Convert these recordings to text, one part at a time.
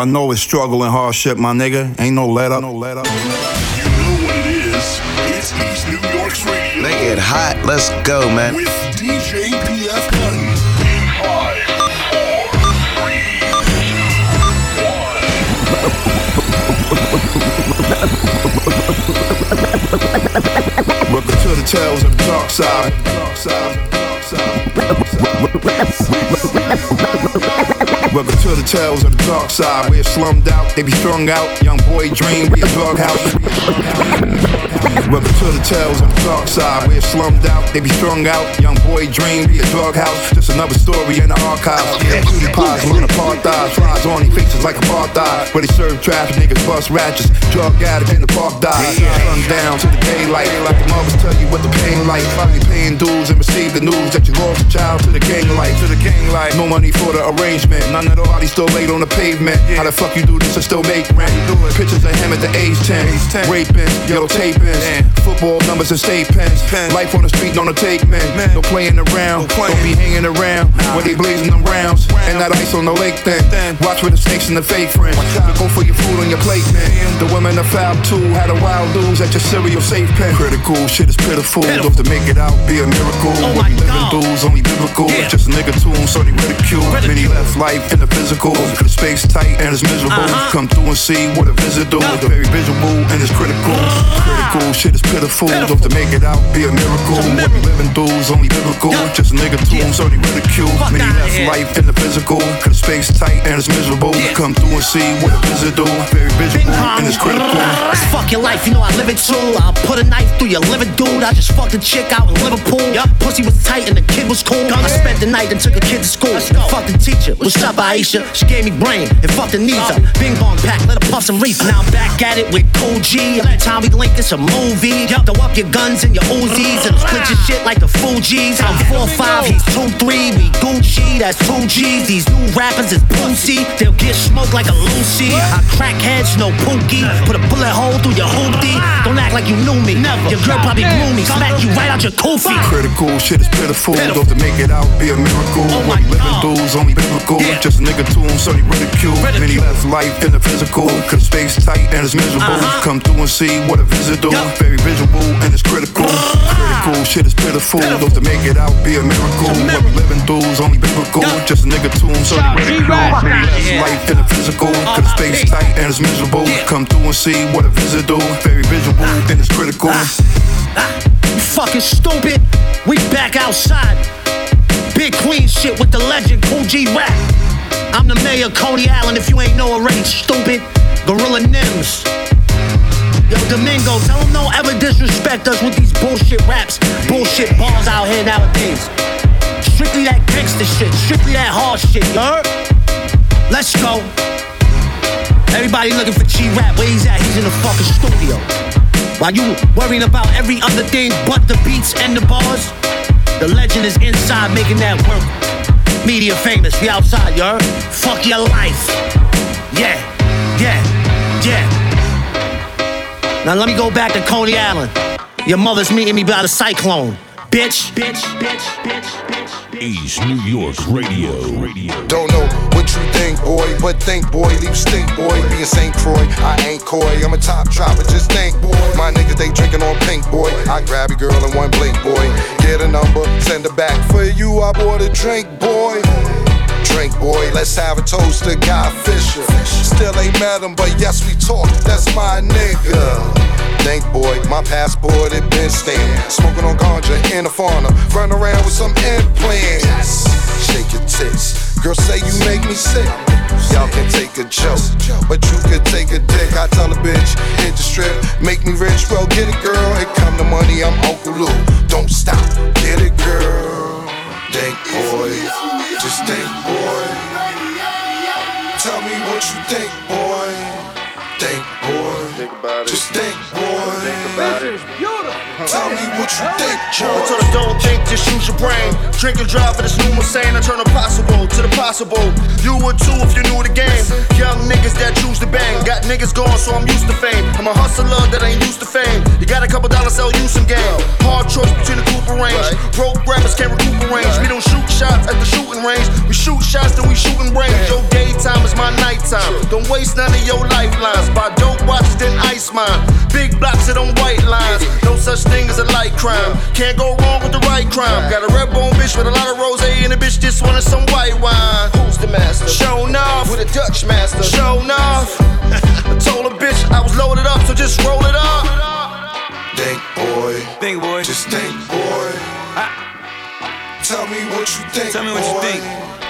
I know is struggle and hardship, my nigga. Ain't no let up. No let up. You know what it is. It's East New York's radio. Make it hot. Let's go, man. With DJ PF Cuttin. In five, four, three, Welcome to the tales of the dark side. Dark side. Dark side. Welcome to the tales of the dark side. We're slummed out, they be strung out. Young boy dream, we a drug house. Welcome to the tales of the dark side. We're slummed out, they be strung out. Young boy dream, be a drug house. Just another story in the archives. Yeah, cutie pies, on apartheid. Flies on these faces like apartheid. Where they serve trash, niggas bust ratchets. Drug addict in the park dies. Sundown to the daylight. Like the mothers tell you what the pain like. Finally paying dues and receive the news that you lost a child to the gang life. To the gang life. No money for the arrangement. None of the bodies still laid on the pavement. How the fuck you do this and still make rent? Pictures of him at the age 10. Raping, yellow taping. Football numbers and state pens. Life on the street, don't take man. No playing around. Don't be hanging around when they blazing them rounds. And that ice on the lake then. Watch for the snakes and the fake friends. Go for your food on your plate, man. The women are foul too. Had a wild lose at your cereal safe pen. Critical shit is pitiful. Love to make it out, be a miracle. Oh what my we living God. dudes only biblical. Yeah. Just a nigga tune, so they ridicule. Many left life in the physical. The space tight and it's miserable. Uh-huh. Come through and see what a visit do. Yeah. Very visual and it's critical. Critical shit is pitiful. Pitiful. Love to make it out, be a miracle. A What we living dudes only biblical. Yeah. Just a nigga tune, Yeah. so they ridicule. Fuck Many left here. life in the physical. The space tight and it's miserable. Yeah. Come through and see what a visit do. Very visual and it's critical. It's fuck your life, you know I live it too. I'll put a knife through your liver, dude. I just fucked a chick out in Liverpool. Yup, pussy was tight and the kid was cool. I spent the night and took a kid to school. Fuck the teacher. What's up, Aisha? She gave me brain and fucked the knees up. Bing bong pack, let her puff some reef. Now I'm back at it with Kool G. We link, it's a movie. Throw up your guns and your Uzis and split your shit like the Fugees. I'm 4'5, he's 2'3. We Gucci, that's 2 G's. These new rappers is pussy. They'll get smoked like a Lucy. I crack heads, no pookie. Put a bullet hole through your hoopty. Don't act like you knew me. Never. Your girl probably blew me. Smack you right out your koofy. Critical shit is pitiful. Love to make it out, be a miracle. Oh what we living dudes only biblical. Yeah. Just a nigga tune, so they ridicule. Ridicule. Many left life in the physical. Cause space tight and it's miserable. Uh-huh. Come through and see what a visit do. Yeah. Very visual and it's critical. Uh-huh. Critical shit is pitiful. Pitiful. Love to make it out, be a miracle. A What we living dudes only biblical. Yeah. Just a nigga tune, so they ridicule. G-Rap. Many left Yeah. life in the physical. Cause space R.I.P. tight and it's miserable. Yeah. Come through and see what a visit do. Very visual ah. and it's critical. Ah. Ah. You fucking stupid. We back outside. Big Queen shit with the legend Kool G Rap. I'm the mayor, Cody Allen, if you ain't know already, stupid. Gorilla Nems. Yo, Domingo, tell them don't ever disrespect us with these bullshit raps, bullshit bars out here nowadays. Strictly that gangster shit, strictly that hard shit, you heard? Let's go. Everybody looking for G Rap, where he's at? He's in the fucking studio. While you worrying about every other thing but the beats and the bars, the legend is inside making that work. Media famous, we outside, you? Fuck your life. Yeah, yeah, yeah. Now let me go back to Coney Island. Your mother's meeting me by the cyclone. Bitch, bitch, bitch, bitch, bitch. East New York radio. Radio. Don't know what you think, boy, but think, boy, leave stink, boy. Be Being St. Croix, I ain't coy. I'm a top dropper, just think, boy. My niggas, they drinking on pink, boy. I grab your girl in one blink, boy. Get a number, send her back. For you, I bought a drink, boy. Drink, boy, let's have a toast to Guy Fisher. Still ain't met him, but yes, we talk. That's my nigga. Think, boy, my passport it been stamped. Smoking on ganja in a fauna. Run around with some implants. Shake your tits. Girl, say you make me sick. Y'all can take a joke, but you could take a dick. I tell a bitch, hit the strip, make me rich. Well, get it, girl. It come to money, I'm Uncle Lou. Don't stop, get it, girl. Think, boy, just think, boy. Tell me what you think, boy. Think, boy. Think about it. Just think, boy. Think about it. Tell me what you think, I boy. told her don't think, just use your brain. Drink and drive for this new saying I turn impossible to the possible. You would too if you knew the game. Young niggas that choose to bang. Got niggas gone, so I'm used to fame. I'm a hustler that ain't used to fame. You got a couple dollars, sell you some game. Hard choice between the Cooper range. Broke rappers can't recuperate. We don't shoot shots at the shooting range. We shoot shots, then we shooting range. Your daytime is my nighttime. Don't waste none of your lifelines. Buy dope watches, then ice mine. Big blocks of them white lines. No such thing as a light crime. Can't go wrong with the right crime. Got a red bone bitch with a lot of rose and a bitch just wanted some white wine. Who's the master? Show enough. With a Dutch master. Show enough. I told a bitch I was loaded up, so just roll it up. Think, boy. Think, boy. Just think, boy. Tell me what you think. Tell me what you think.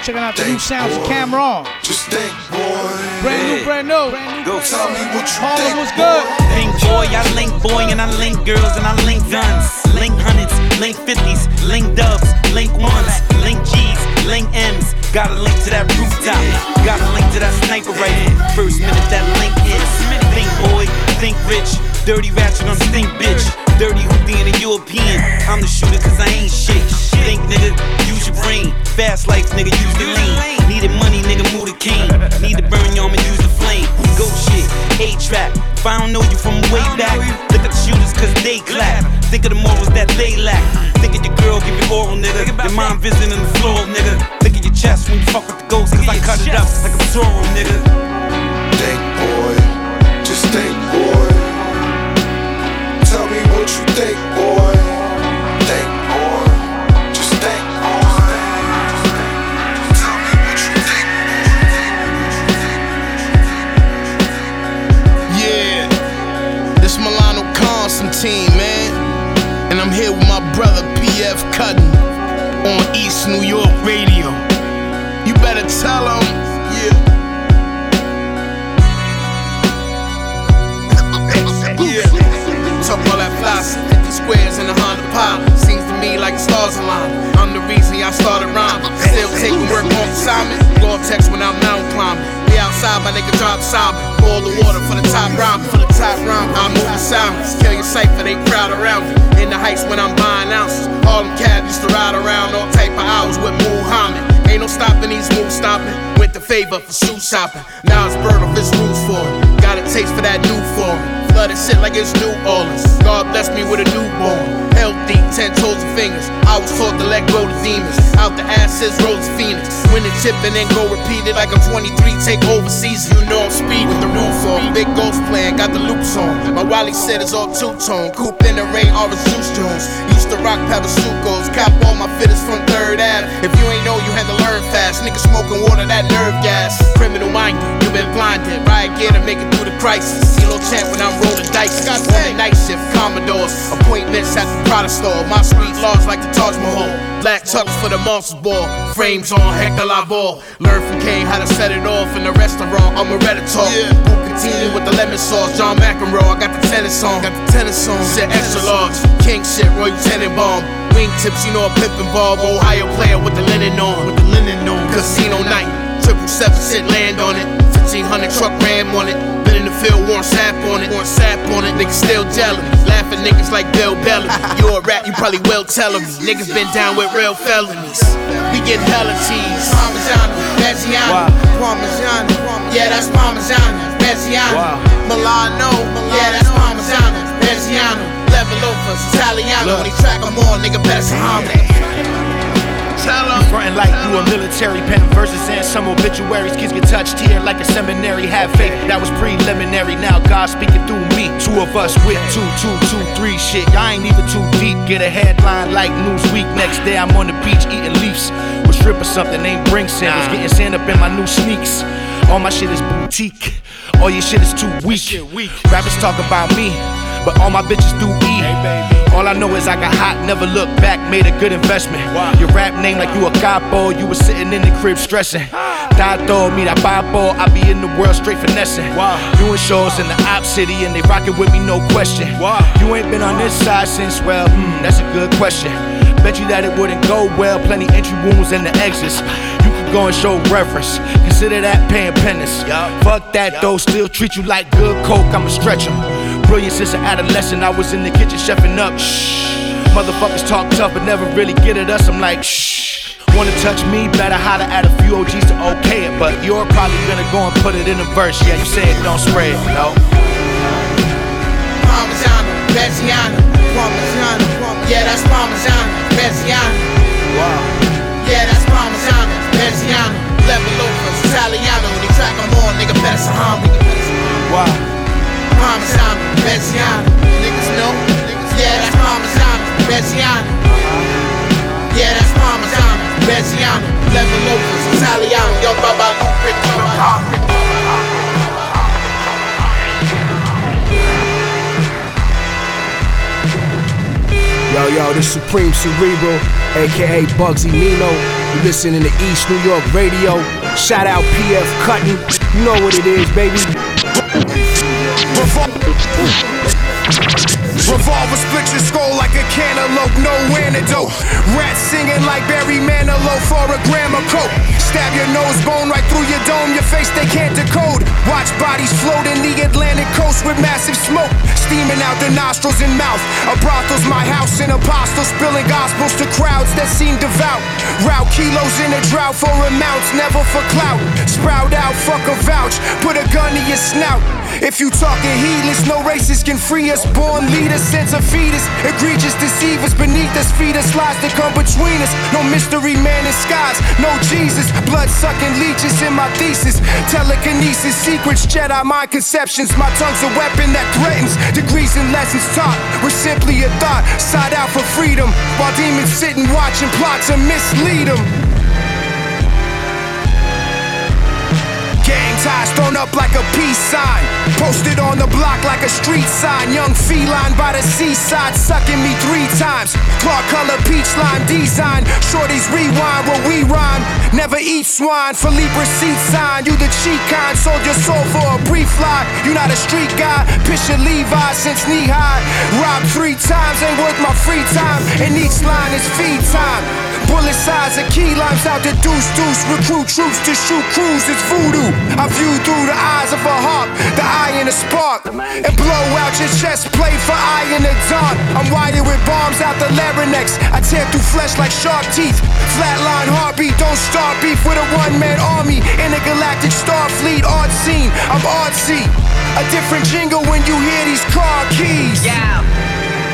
Checking out the new Think, sounds of boy. Cam'ron. Just think, boy. Brand new, Yeah. brand new. Brand new. Go. Tell me what you Harlem think. was good. Link boy, I link boy, and I link girls, and I link guns. Link hundreds, link fifties, link dubs, link ones, link G's, link M's. Got a link to that rooftop, got a link to that sniper rifle. First minute that link hits. Think boy, think rich, dirty ratchet on stink bitch. Dirty hoopty and a European. I'm the shooter cause I ain't shit. Think nigga, use your brain. Fast life nigga, use the lane. Needed money, nigga, move the cane. Need to burn you, I'ma use the flame. Go shit, A-Trak. If I don't know you from way back, look at the shooters cause they clap. Think of the morals that they lack. Think of your girl, give you oral, nigga. Your mom visiting the floor, nigga. Look at your chest when you fuck with the ghost, cause I cut it up like a sorrow, nigga. Think, boy. Just think, boy. Me what you think, boy. Think, boy. Just think, boy. Tell me what you think. Yeah, this Milano Constantine, man. And I'm here with my brother PF Cuttin on East New York Radio. You better tell him, yeah. Yeah, talk all that flossy, 50 squares in a Honda Pilot. Seems to me like the stars align. I'm the reason y'all started rhyming. Still taking work on assignment. Go text when I'm mountain climbing. Be outside, my nigga drop solid. Boil the water for the top rhyme, for the top rhyme. I'm moving silence. Kill your cipher, they crowd around me. In the heights when I'm buying ounces. All them cab used to ride around all type of hours with Muhammad. Ain't no stopping these moves stopping. Went to favor for shoe shopping. Now it's bird of his rules for it. Got a taste for that new form. Flooded shit like it's New Orleans. God bless me with a newborn. Healthy, ten toes and fingers. I was taught to let go the demons. Out the ashes, rose the phoenix. Win the chip and then go repeat it like I'm 23. Take overseas. You know I'm speed with the roof on. Big ghost playing, got the loops on. My Wally said it's all two tone. Coupe in the rain, orange juice Jones. Used to rock Pabasucos. Cop all my fitters from Third Ave. If you ain't know, you had to learn fast. Niggas smoking water, that nerve gas. Criminal minded, you been blinded. Riot gear to make it through the crisis. Champ when I'm rolling dice. Got on the night shift, Commodores. Appointments at the Prada store. My street laws like the Taj Mahal. Black tux for the monsters ball. Frames on Hector Lavoe. Learn from Kane how to set it off in the restaurant. I'm a Redditor. Yeah. Bucatini with the lemon sauce. John McEnroe. I got the tennis on. Got the tennis on. Shit extra large. King shit. Roy Tenenbaum. Wingtips, you know a pimp involved. Ohio player with the linen on. With the linen on. Casino night. Triple seven shit land on it. 1500 truck ram on it. In the field, worn sap on it. Worn sap on it. Niggas still jealous. Laughing niggas like Bill Bellamy. You a rap, you probably will tell me. Niggas been down with real felonies. We get hella cheese. Parmigiano, Maggiano, Parmigiano. Yeah, that's Parmigiano, Maggiano. Milano, yeah, that's Parmigiano, Maggiano. Level over, Italiano. When he track 'em on, nigga better say Tell 'em. Frontin' like you a military, pen verses and some obituaries. Kids get touched here like a seminary. Have faith, that was preliminary. Now God speaking through me. Two of us with two, two, two, three shit. Y'all ain't even too deep. Get a headline like Newsweek. Next day I'm on the beach eating leaves. With strip or something, ain't bring sandals. Getting sand up in my new sneaks. All my shit is boutique. All your shit is too weak. Rappers talk about me, but all my bitches do eat. All I know is I got hot, never look back, made a good investment. Wow. Your rap name like you a capo, you was sitting in the crib stressing. Dato, me that babo, I be in the world straight finessing. Doing shows in the op city and they rockin' with me, no question. Wow. You ain't been on this side since, well, hmm, that's a good question. Bet you that it wouldn't go well, plenty entry wounds and the exits. You could go and show reference, consider that paying penance. Fuck that though, still treat you like good coke, I'ma stretch stretch 'em. Brilliant since an adolescent, I was in the kitchen chefing up. Shh. Motherfuckers talk tough but never really get at us. I'm like, shh. Wanna touch me? Better holler add a few OGs to okay it. But you're probably gonna go and put it in a verse. Yeah, you say it, don't spread, no. Parmigiano, Maggiano, Parmigiano. Yeah, that's Parmigiano, Maggiano. Wow. Yeah, that's Parmigiano, Maggiano. Level over, Italiano. When he track 'em on, nigga Bessahami. Wow. Parmesan, Veneziano. Niggas know? Yeah, that's Parmesan, Veneziano. Yeah, that's Parmesan, Veneziano. Level loafers, Italiano. Yo, Baba, Rick, Yo, yo, this Supreme Cerebral, aka Bugsy Nino. You listening to East New York Radio. Shout out PF Cuttin. You know what it is, baby. Revolver split your skull like a cantaloupe, no antidote. Rats singing like Barry Manilow for a gram of coke. Stab your nose bone right through your dome, your face they can't decode. Watch bodies float in the Atlantic coast with massive smoke, steaming out the nostrils and mouth. A brothel's my house, and apostles spilling gospels to crowds that seem devout. Route kilos in a drought for amounts, never for clout. Sprout out, fuck a vouch, put a gun to your snout. If you talking heedless, no races can free us. Born leaders, sense of fetus, egregious deceivers beneath us, feed us lies that come between us. No mystery man in skies, no Jesus, blood sucking leeches in my thesis. Telekinesis, secrets, Jedi mind conceptions. My tongue's a weapon that threatens. Degrees and lessons taught were simply a thought. Side out for freedom, while demons sit and watch and plot to mislead them. Ties thrown up like a peace sign. Posted on the block like a street sign. Young feline by the seaside, sucking me three times. Claw color, peach lime design. Shorties rewind where we rhyme. Never eat swine. Philippe receipt sign. You the cheat kind. Sold your soul for a brief fly. You not a street guy. Picture Levi since knee high. Robbed three times, ain't worth my free time. And each line is feed time. Bullet size of key limes out the deuce deuce. Recruit troops to shoot crews. It's voodoo. I view through the eyes of a hawk, the eye in a spark, and blow out your chest plate for eye in the dark. I'm wired with bombs out the larynx. I tear through flesh like shark teeth. Flatline heartbeat, don't start beef with a one-man army. Intergalactic Starfleet art scene. I'm artsy. A different jingle when you hear these car keys. Yeah.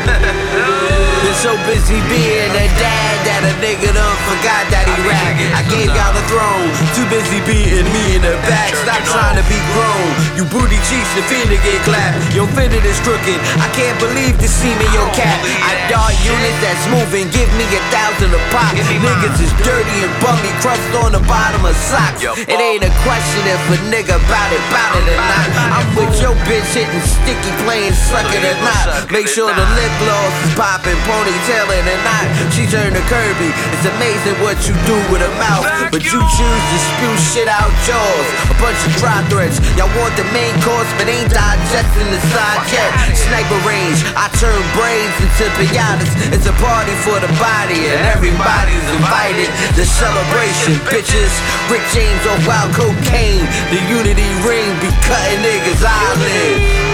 Been so busy being a dad that a nigga done forgot that he rap. I gave y'all the throne, too busy beating me in the back. Stop trying to be grown. You booty cheeks, the finna get clapped. Your fitted is crooked. I can't believe the seam in your cap. I dart units that's moving, give me a thousand a pop. Niggas is dirty and bummy, crust on the bottom of socks. It ain't a question if a nigga bout it, bout it or not. I'm with your bitch hitting sticky, playing suck it or not. Make sure the lip gloss is popping, ponytailing not. She turned to Kirby. It's amazing what you do with a mouth, but you choose to spew shit out yours. A bunch of dry threats. Y'all want the main course, but ain't digesting the side yet. Sniper range. I turn brains into pinatas. It's a party for the body, and everybody's invited. The celebration, bitches. Rick James on wild cocaine. The unity ring be cutting niggas' eyelids.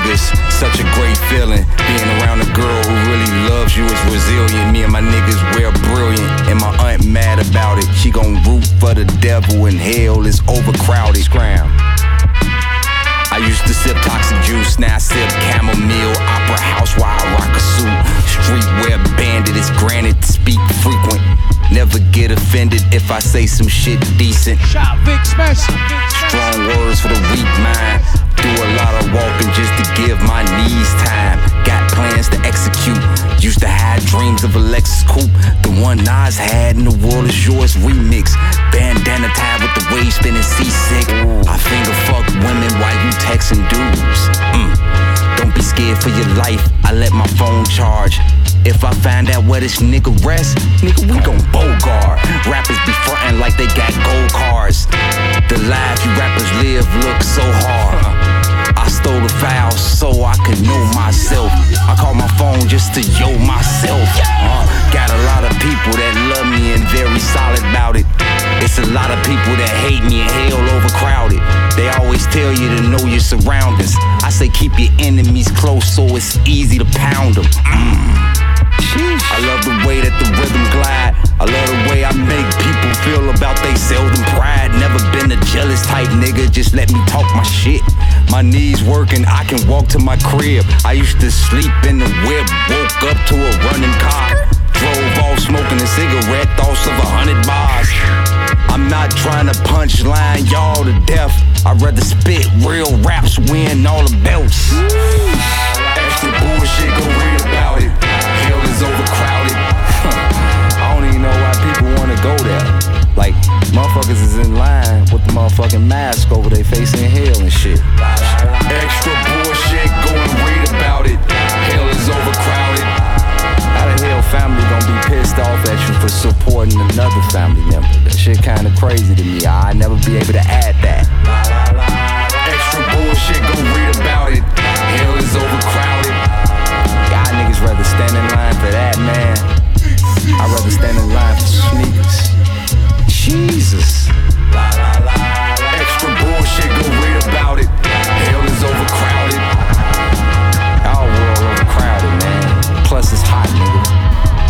Niggas, such a great feeling. Being around a girl who really loves you is resilient. Me and my niggas, we're brilliant. And my aunt mad about it. She gon' root for the devil and hell is overcrowded. Scram. I used to sip toxic juice, now I sip chamomile. Opera house while I rock a suit. Streetwear bandit is granted to speak frequent. Never get offended if I say some shit decent. Shot Vic Spencer. Strong words for the weak mind. Do a lot of walking just to give my knees time. Got plans to execute. Used to have dreams of a Lexus coupe. The one Nas had in the world is yours remix. Bandana tied with the waves spinning seasick. I finger fuck women while you texting dudes. Mm. Don't be scared for your life. I let my phone charge. If I find out where this nigga rest, nigga, we gon' bogart. Rappers be frontin' like they got gold cars. The life you rappers live looks so hard. I stole the file so I could know myself. I call my phone just to yo myself. Uh, got a lot of people that love me and very solid about it. It's a lot of people that hate me and hell overcrowded. They always tell you to know your surroundings. I say keep your enemies close so it's easy to pound them. Mm. I love the way that the rhythm glide. I love the way I make people feel about they seldom pride. Never been a jealous type nigga, just let me talk my shit. My knees working, I can walk to my crib. I used to sleep in the whip, woke up to a running car. Drove off smoking a cigarette, thoughts of a hundred bars. I'm not trying to punchline y'all to death. I'd rather spit real raps, win all the belts. Extra bullshit, go read about it. Hell is overcrowded. I don't even know why people wanna go there. Like, motherfuckers is in line with the motherfucking mask over their face in hell and shit. Extra bullshit, go and read about it. Hell is overcrowded. How the hell family gonna be pissed off at you for supporting another family member? That shit kinda crazy to me. I'd never be able to add that. Extra bullshit, go read about it. Hell is overcrowded. Y'all niggas rather stand in line for that, man. I'd rather stand in line for sneakers. Jesus. La, la, la, Extra bullshit, go read about it. Hell is overcrowded. Our world overcrowded, man. Plus it's hot, nigga.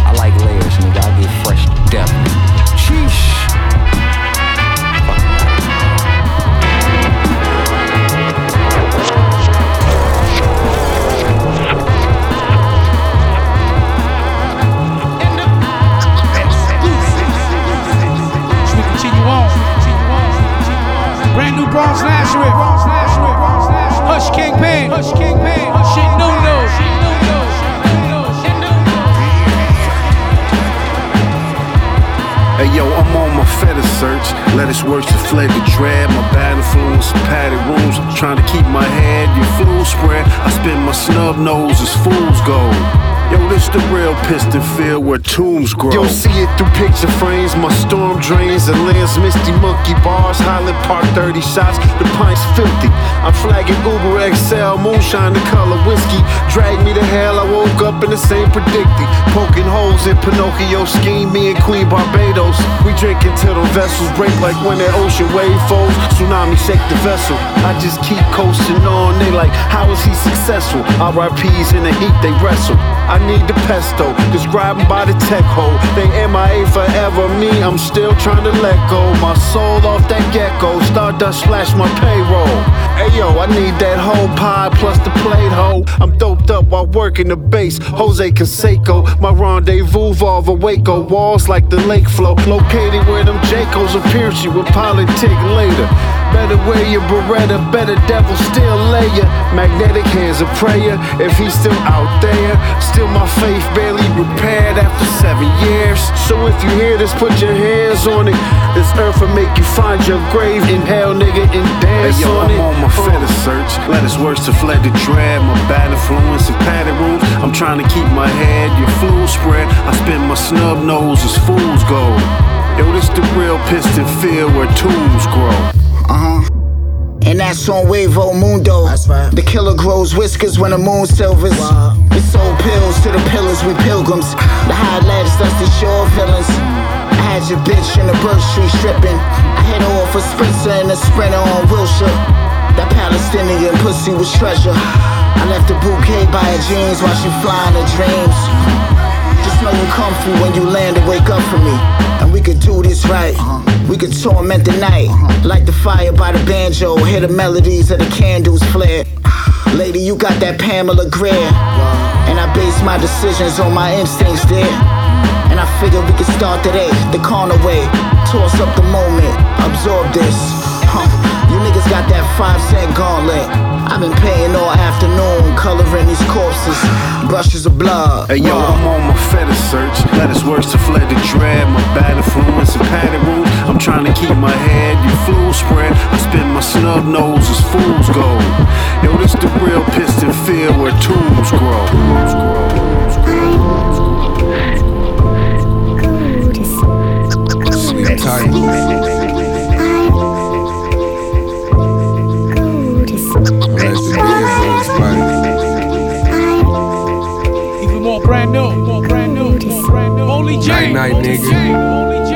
I like layers, nigga. I get fresh death. Sheesh. Bronze Nazareth. Hus Kingpin. Hus Kingpin. Shit new Hey yo, I'm on my fetish search. Lettuce works to fled the dread. My bad influence, padded rooms. Trying to keep my head, your flu spread. I spin my snub nose as fool's gold. Yo, this the real piston field where tombs grow. Yo, see it through picture frames. My storm drains and lands misty monkey bars. Highland Park 30 shots. The pint's filthy. I'm flagging Uber XL, moonshine the color whiskey. Drag me to hell. I woke up in the same predicting. Poking holes in Pinocchio's scheme. Me and Queen Barbados. We drinking till the vessels break like when that ocean wave folds. Tsunami shake the vessel. I just keep coasting on. They like, how is he successful? RIPs in the heat, they wrestle. I need the pesto, describing by the tech hole. They MIA forever, me, I'm still trying to let go. My soul off that gecko, stardust slash my payroll. Hey yo, I need that whole pie plus the plate hole. I'm doped up while working the bass. Jose Canseco, my rendezvous, Volvo Waco. Walls like the lake flow, located where them Jacos will pierce you with politic later. Better wear your Beretta, better devil still lay ya. Magnetic hands of prayer, if he's still out there. Still my faith barely repaired after seven years. So if you hear this, put your hands on it. This earth will make you find your grave. in hell, nigga, and dance Hey yo, on I'm it. on my fetish search. Lettuce worse to fled the dread. My bad influence and padded rooms. I'm trying to keep my head, your flu spread. I spin my snub nose as fools go. Yo, this the real piston field where tools grow. Uh huh. And that's on Wavo Mundo. That's right. The killer grows whiskers when the moon silvers. We sold pills to the pillars, we pilgrims. The high lattice, that's the shore villains. I had your bitch in the Street stripping. I hit her off a sprinter and a sprinter on Wilshire. That Palestinian pussy was treasure. I left a bouquet by her jeans while she flying her dreams. You comfy when you land and wake up for me. And we could do this right. We could torment the night. Light the fire by the banjo. Hear the melodies of the candles flare. Lady, you got that Pamela Grier. And I base my decisions on my instincts there. And I figure we could start today, the corner way. Toss up the moment, absorb this. Huh. Niggas got that five cent gauntlet. I've been paying all afternoon, coloring these corpses. Brushes of blood. Hey yo, I'm on my fetish search. Lettuce works to fled the dread. My bad influence and padded rooms. I'm trying to keep my head, You flu spread. I spin my snub nose as fools go. Yo, this the real piston field where tombs grow. Tombs Sleep tight. That's the dead boys Even more brand new. More brand new. More brand new. Holy J. Night night, Holy nigga. J. Holy J.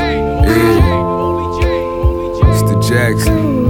Yeah. It's the Jackson.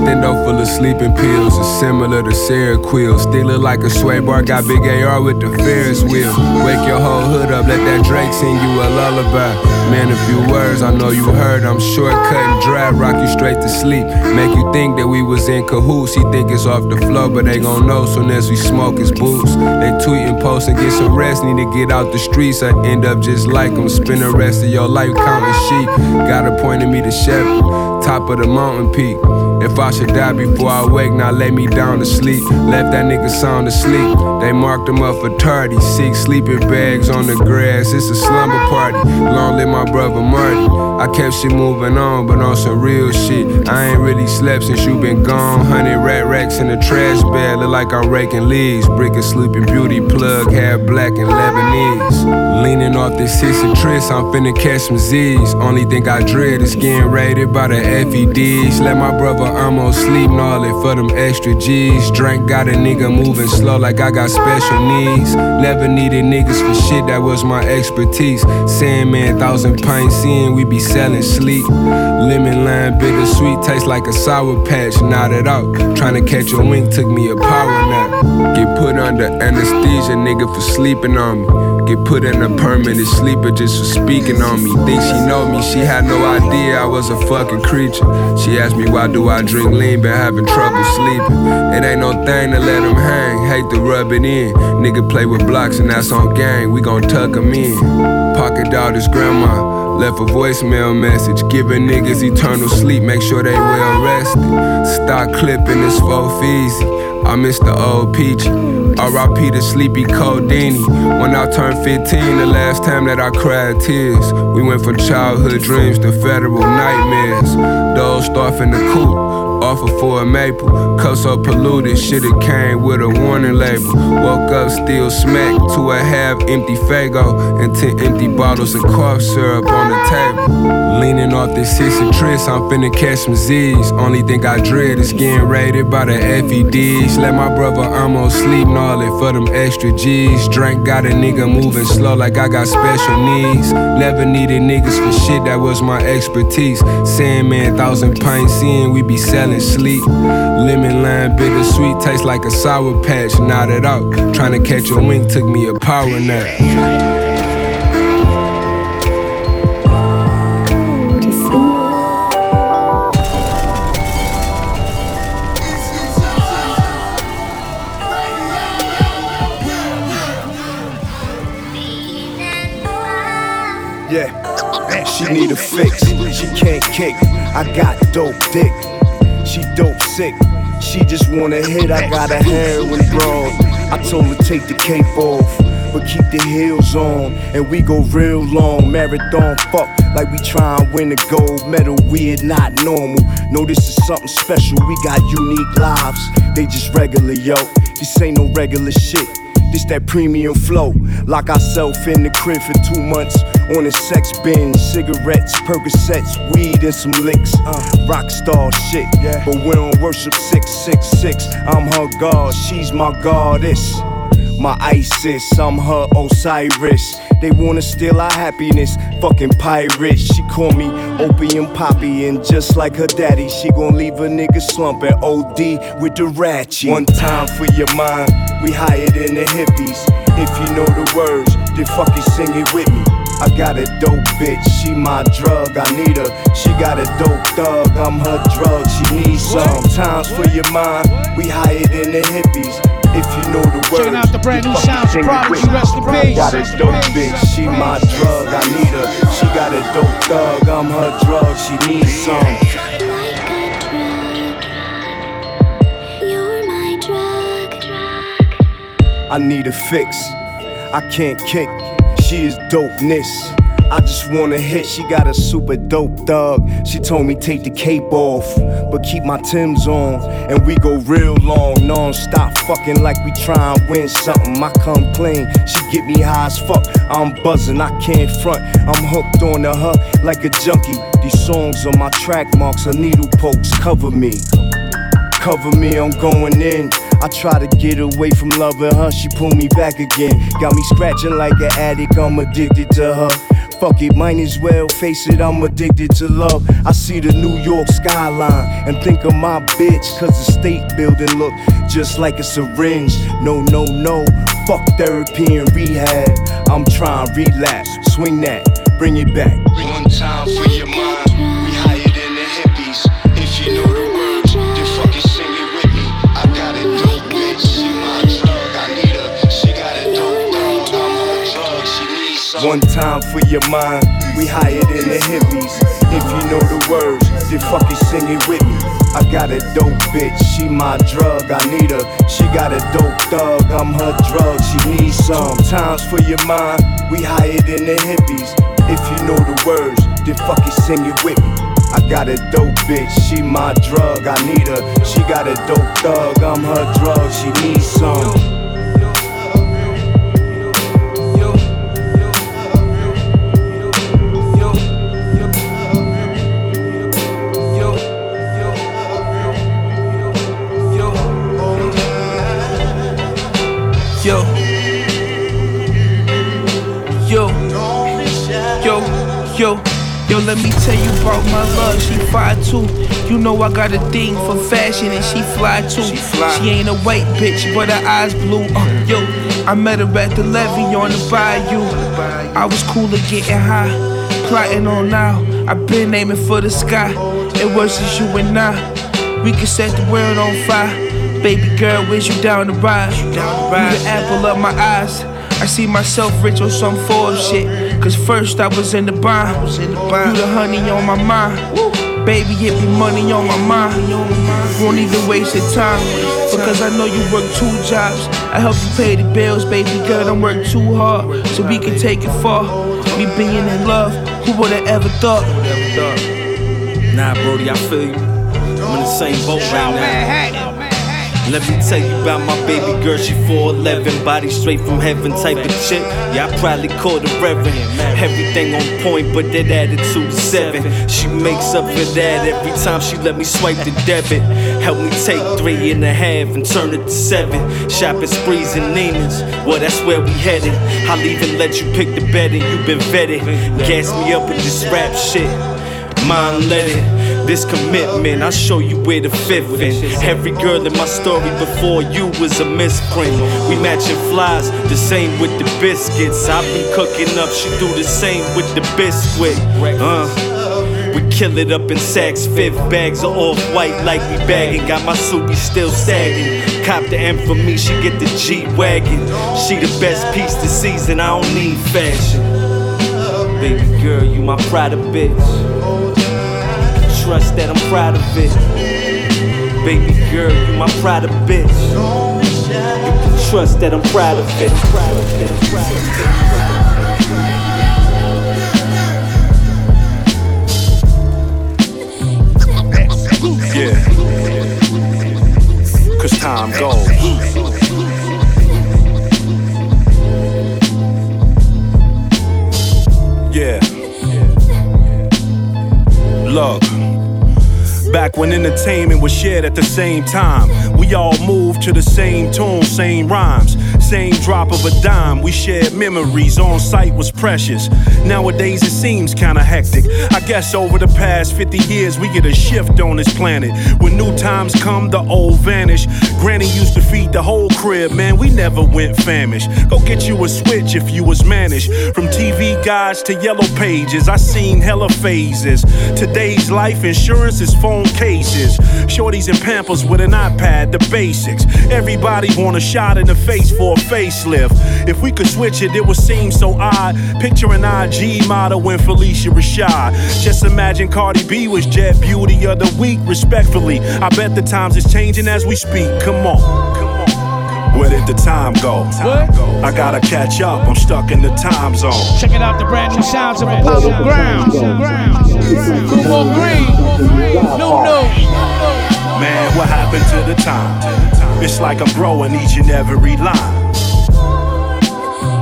Extendo full of sleeping pills. It's similar to Seroquel. Still look like a sway bar. Got big AR with the Ferris wheel. Wake your whole hood up. Let that Drake sing you a lullaby. Man, a few words I know you heard. I'm shortcut and dry. Rock you straight to sleep. Make you think that we was in cahoots. He think it's off the floor, but they gon' know soon as we smoke his boots. They tweet and post and get some rest. Need to get out the streets. I end up just like them. Spend the rest of your life counting sheep. Got appointed me to shepherd. Top of the mountain peak. If I should die before I wake, now lay me down to sleep. Left that nigga sound asleep. They marked him up for tardy. Six sleeping bags on the grass. It's a slumber party. Long live my brother Marty. I kept shit moving on, but on some real shit. I ain't really slept since you been gone. Hundred rat racks in the trash bag. Look like I'm raking leaves. Brick a sleeping beauty plug. Hair black and Lebanese. Leaning off this sissy tris, I'm finna catch some Z's. Only thing I dread is getting raided by the FEDs. Let my brother almost sleep gnarly for them extra G's. Drink got a nigga moving slow like I got special needs. Never needed niggas for shit, that was my expertise. Sandman, thousand pints seeing we be selling sleep. Lemon lime, bittersweet, taste like a sour patch. Nodded out, trying to catch a wink, took me a power nap. Get put under anesthesia, nigga, for sleeping on me. Get put in a permanent sleeper just for speaking on me. Think she know me, she had no idea I was a fucking creature. She asked me why do I drink lean, been having trouble sleeping. It ain't no thing to let him hang, hate to rub it in. Nigga play with blocks and that's on gang, we gon' tuck him in. Pocket his grandma. Left a voicemail message, giving niggas eternal sleep, make sure they well rested. Stop clipping this for easy. I miss the old peachy. RIP to sleepy Coldini. When I turned 15, the last time that I cried tears. We went from childhood dreams to federal nightmares. Dozed off in the coop. Offer for a maple, cup so polluted, shit it came with a warning label. Woke up still smacked to a half empty Fago and ten empty bottles of cough syrup on the table. Leaning off this sissy tris, I'm finna catch some Z's. Only thing I dread is getting raided by the FEDs. Let my brother almost sleep gnarly for them extra G's. Drink got a nigga moving slow like I got special needs. Never needed niggas for shit, that was my expertise. Sandman, thousand pints in, we be selling sleep. Lemon lime, bittersweet, taste like a sour patch. Nodded out, trying to catch a wink, took me a power nap. Need a fix. She can't kick. I got dope dick. She dope sick. She just wanna hit. I got a heroin broad. I told her take the cape off, but keep the heels on. And we go real long. Marathon fuck like we try and win a gold medal. We are not normal. No, this is something special. We got unique lives. They just regular, yo. This ain't no regular shit. This that premium flow. Lock ourselves in the crib for two months on a sex binge. Cigarettes, Percocets, weed, and some licks. Uh, rock star shit. yeah. But we don't worship 666. I'm her god, she's my goddess. My ISIS, I'm her Osiris. They wanna steal our happiness, fucking pirates. She call me opium poppy, and just like her daddy, she gon' leave a nigga slumping OD with the ratchet. One time for your mind, we higher than the hippies. If you know the words, then fucking sing it with me. I got a dope bitch, she my drug, I need her. She got a dope thug, I'm her drug, she needs some. Times for your mind, we higher than the hippies. If you know the words, Checking out the brand new then sounds fucking of sing Prodigy, rest in peace. Got a dope bitch, she my drug, I need her. She got a dope thug, I'm her drug, she needs some. You're my drug. I need a fix. I can't kick. She is dopeness. I just wanna hit. She got a super dope thug. She told me take the cape off, but keep my Tim's on. And we go real long, non-stop fucking like we try and win something. I come clean. She get me high as fuck. I'm buzzing, I can't front. I'm hooked on to her like a junkie. These songs are my track marks. Her needle pokes cover me. Cover me, I'm going in. I try to get away from loving her, she pull me back again. Got me scratching like an addict, I'm addicted to her. Fuck it, might as well face it, I'm addicted to love. I see the New York skyline and think of my bitch, cause the state building look just like a syringe. No, no, no, fuck therapy and rehab. I'm trying to relapse, swing that, bring it back. One time for your mind, One time for your mind, we higher than the hippies. If you know the words, then fucking sing it with me. I got a dope bitch, she my drug, I need her. She got a dope thug, I'm her drug, she needs some. Times for your mind, we higher than the hippies. If you know the words, then fucking sing it with me. I got a dope bitch, she my drug, I need her. She got a dope thug, I'm her drug, she needs some. Yo. Yo, let me tell you about my love. She fly too. You know I got a thing for fashion and she fly too. She, ain't a white bitch, but her eyes blue. Uh, yo, I met her at the levee on the bayou. I was cooler getting high, plotting on now. i been aiming for the sky. It was just you and I. We could set the world on fire. Baby girl, where's you down the ride? You the apple of my eyes. I see myself rich on some Forbes shit. Cause first I was in the bind. You the honey on my mind. Baby, it be money on my mind. Won't even waste your time. Because I know you work two jobs. I help you pay the bills, baby girl. Don't work too hard. So we can take it far. Me being in love, who would've ever thought? Nah, Brody, I feel you. I'm in the same boat right now. Let me tell you about my baby girl, she 4'11, body straight from heaven type of chick. Yeah, I probably called her Reverend. Everything on point, but that attitude seven. She makes up for that every time she let me swipe the debit. Help me take three and a half and turn it to seven. Shopping sprees and Neiman's, well, that's where we headed. I'll even let you pick the bed and you've been vetted. Gas me up with this rap shit. Mind let it. This commitment, I'll show you where the fifth in. Every girl in my story before you was a misprint. We matching flies, the same with the biscuits. I've been cooking up, she do the same with the biscuit. Uh. We kill it up in sacks, fifth bags of off white like we bagging. Got my suit, still sagging. Cop the M for me, she get the G Wagon. She the best piece this season, I don't need fashion. Baby girl, you my pride of bitch trust that I'm proud of it. Baby girl, you my pride of bitch. You can trust that I'm proud of it. Proud of it. Proud of it. Yeah. Cause time goes. Yeah. Back when entertainment was shared at the same time, we all moved to the same tune, same rhymes, same drop of a dime. We shared memories, on site was precious. Nowadays it seems kinda hectic. I guess over the past 50 years we get a shift on this planet. When new times come, the old vanish. Granny used to feed the whole crib, man, we never went famished. Go get you a switch if you was managed. From TV guides to yellow pages, I seen hella phases. Today's life insurance is phone cases. Shorties and pampers with an iPad, the basics. Everybody want a shot in the face for a facelift. If we could switch it, it would seem so odd. Picture an IG model when Phylicia Rashad. Just imagine Cardi B was Jet Beauty of the Week, respectfully. I bet the times is changing as we speak. Come on. Where did the time go? I gotta catch up, I'm stuck in the time zone. Checking out the brand new sounds of Apollo Brown. More green. No, no. Man, what happened to the time? It's like I'm growing each and every line.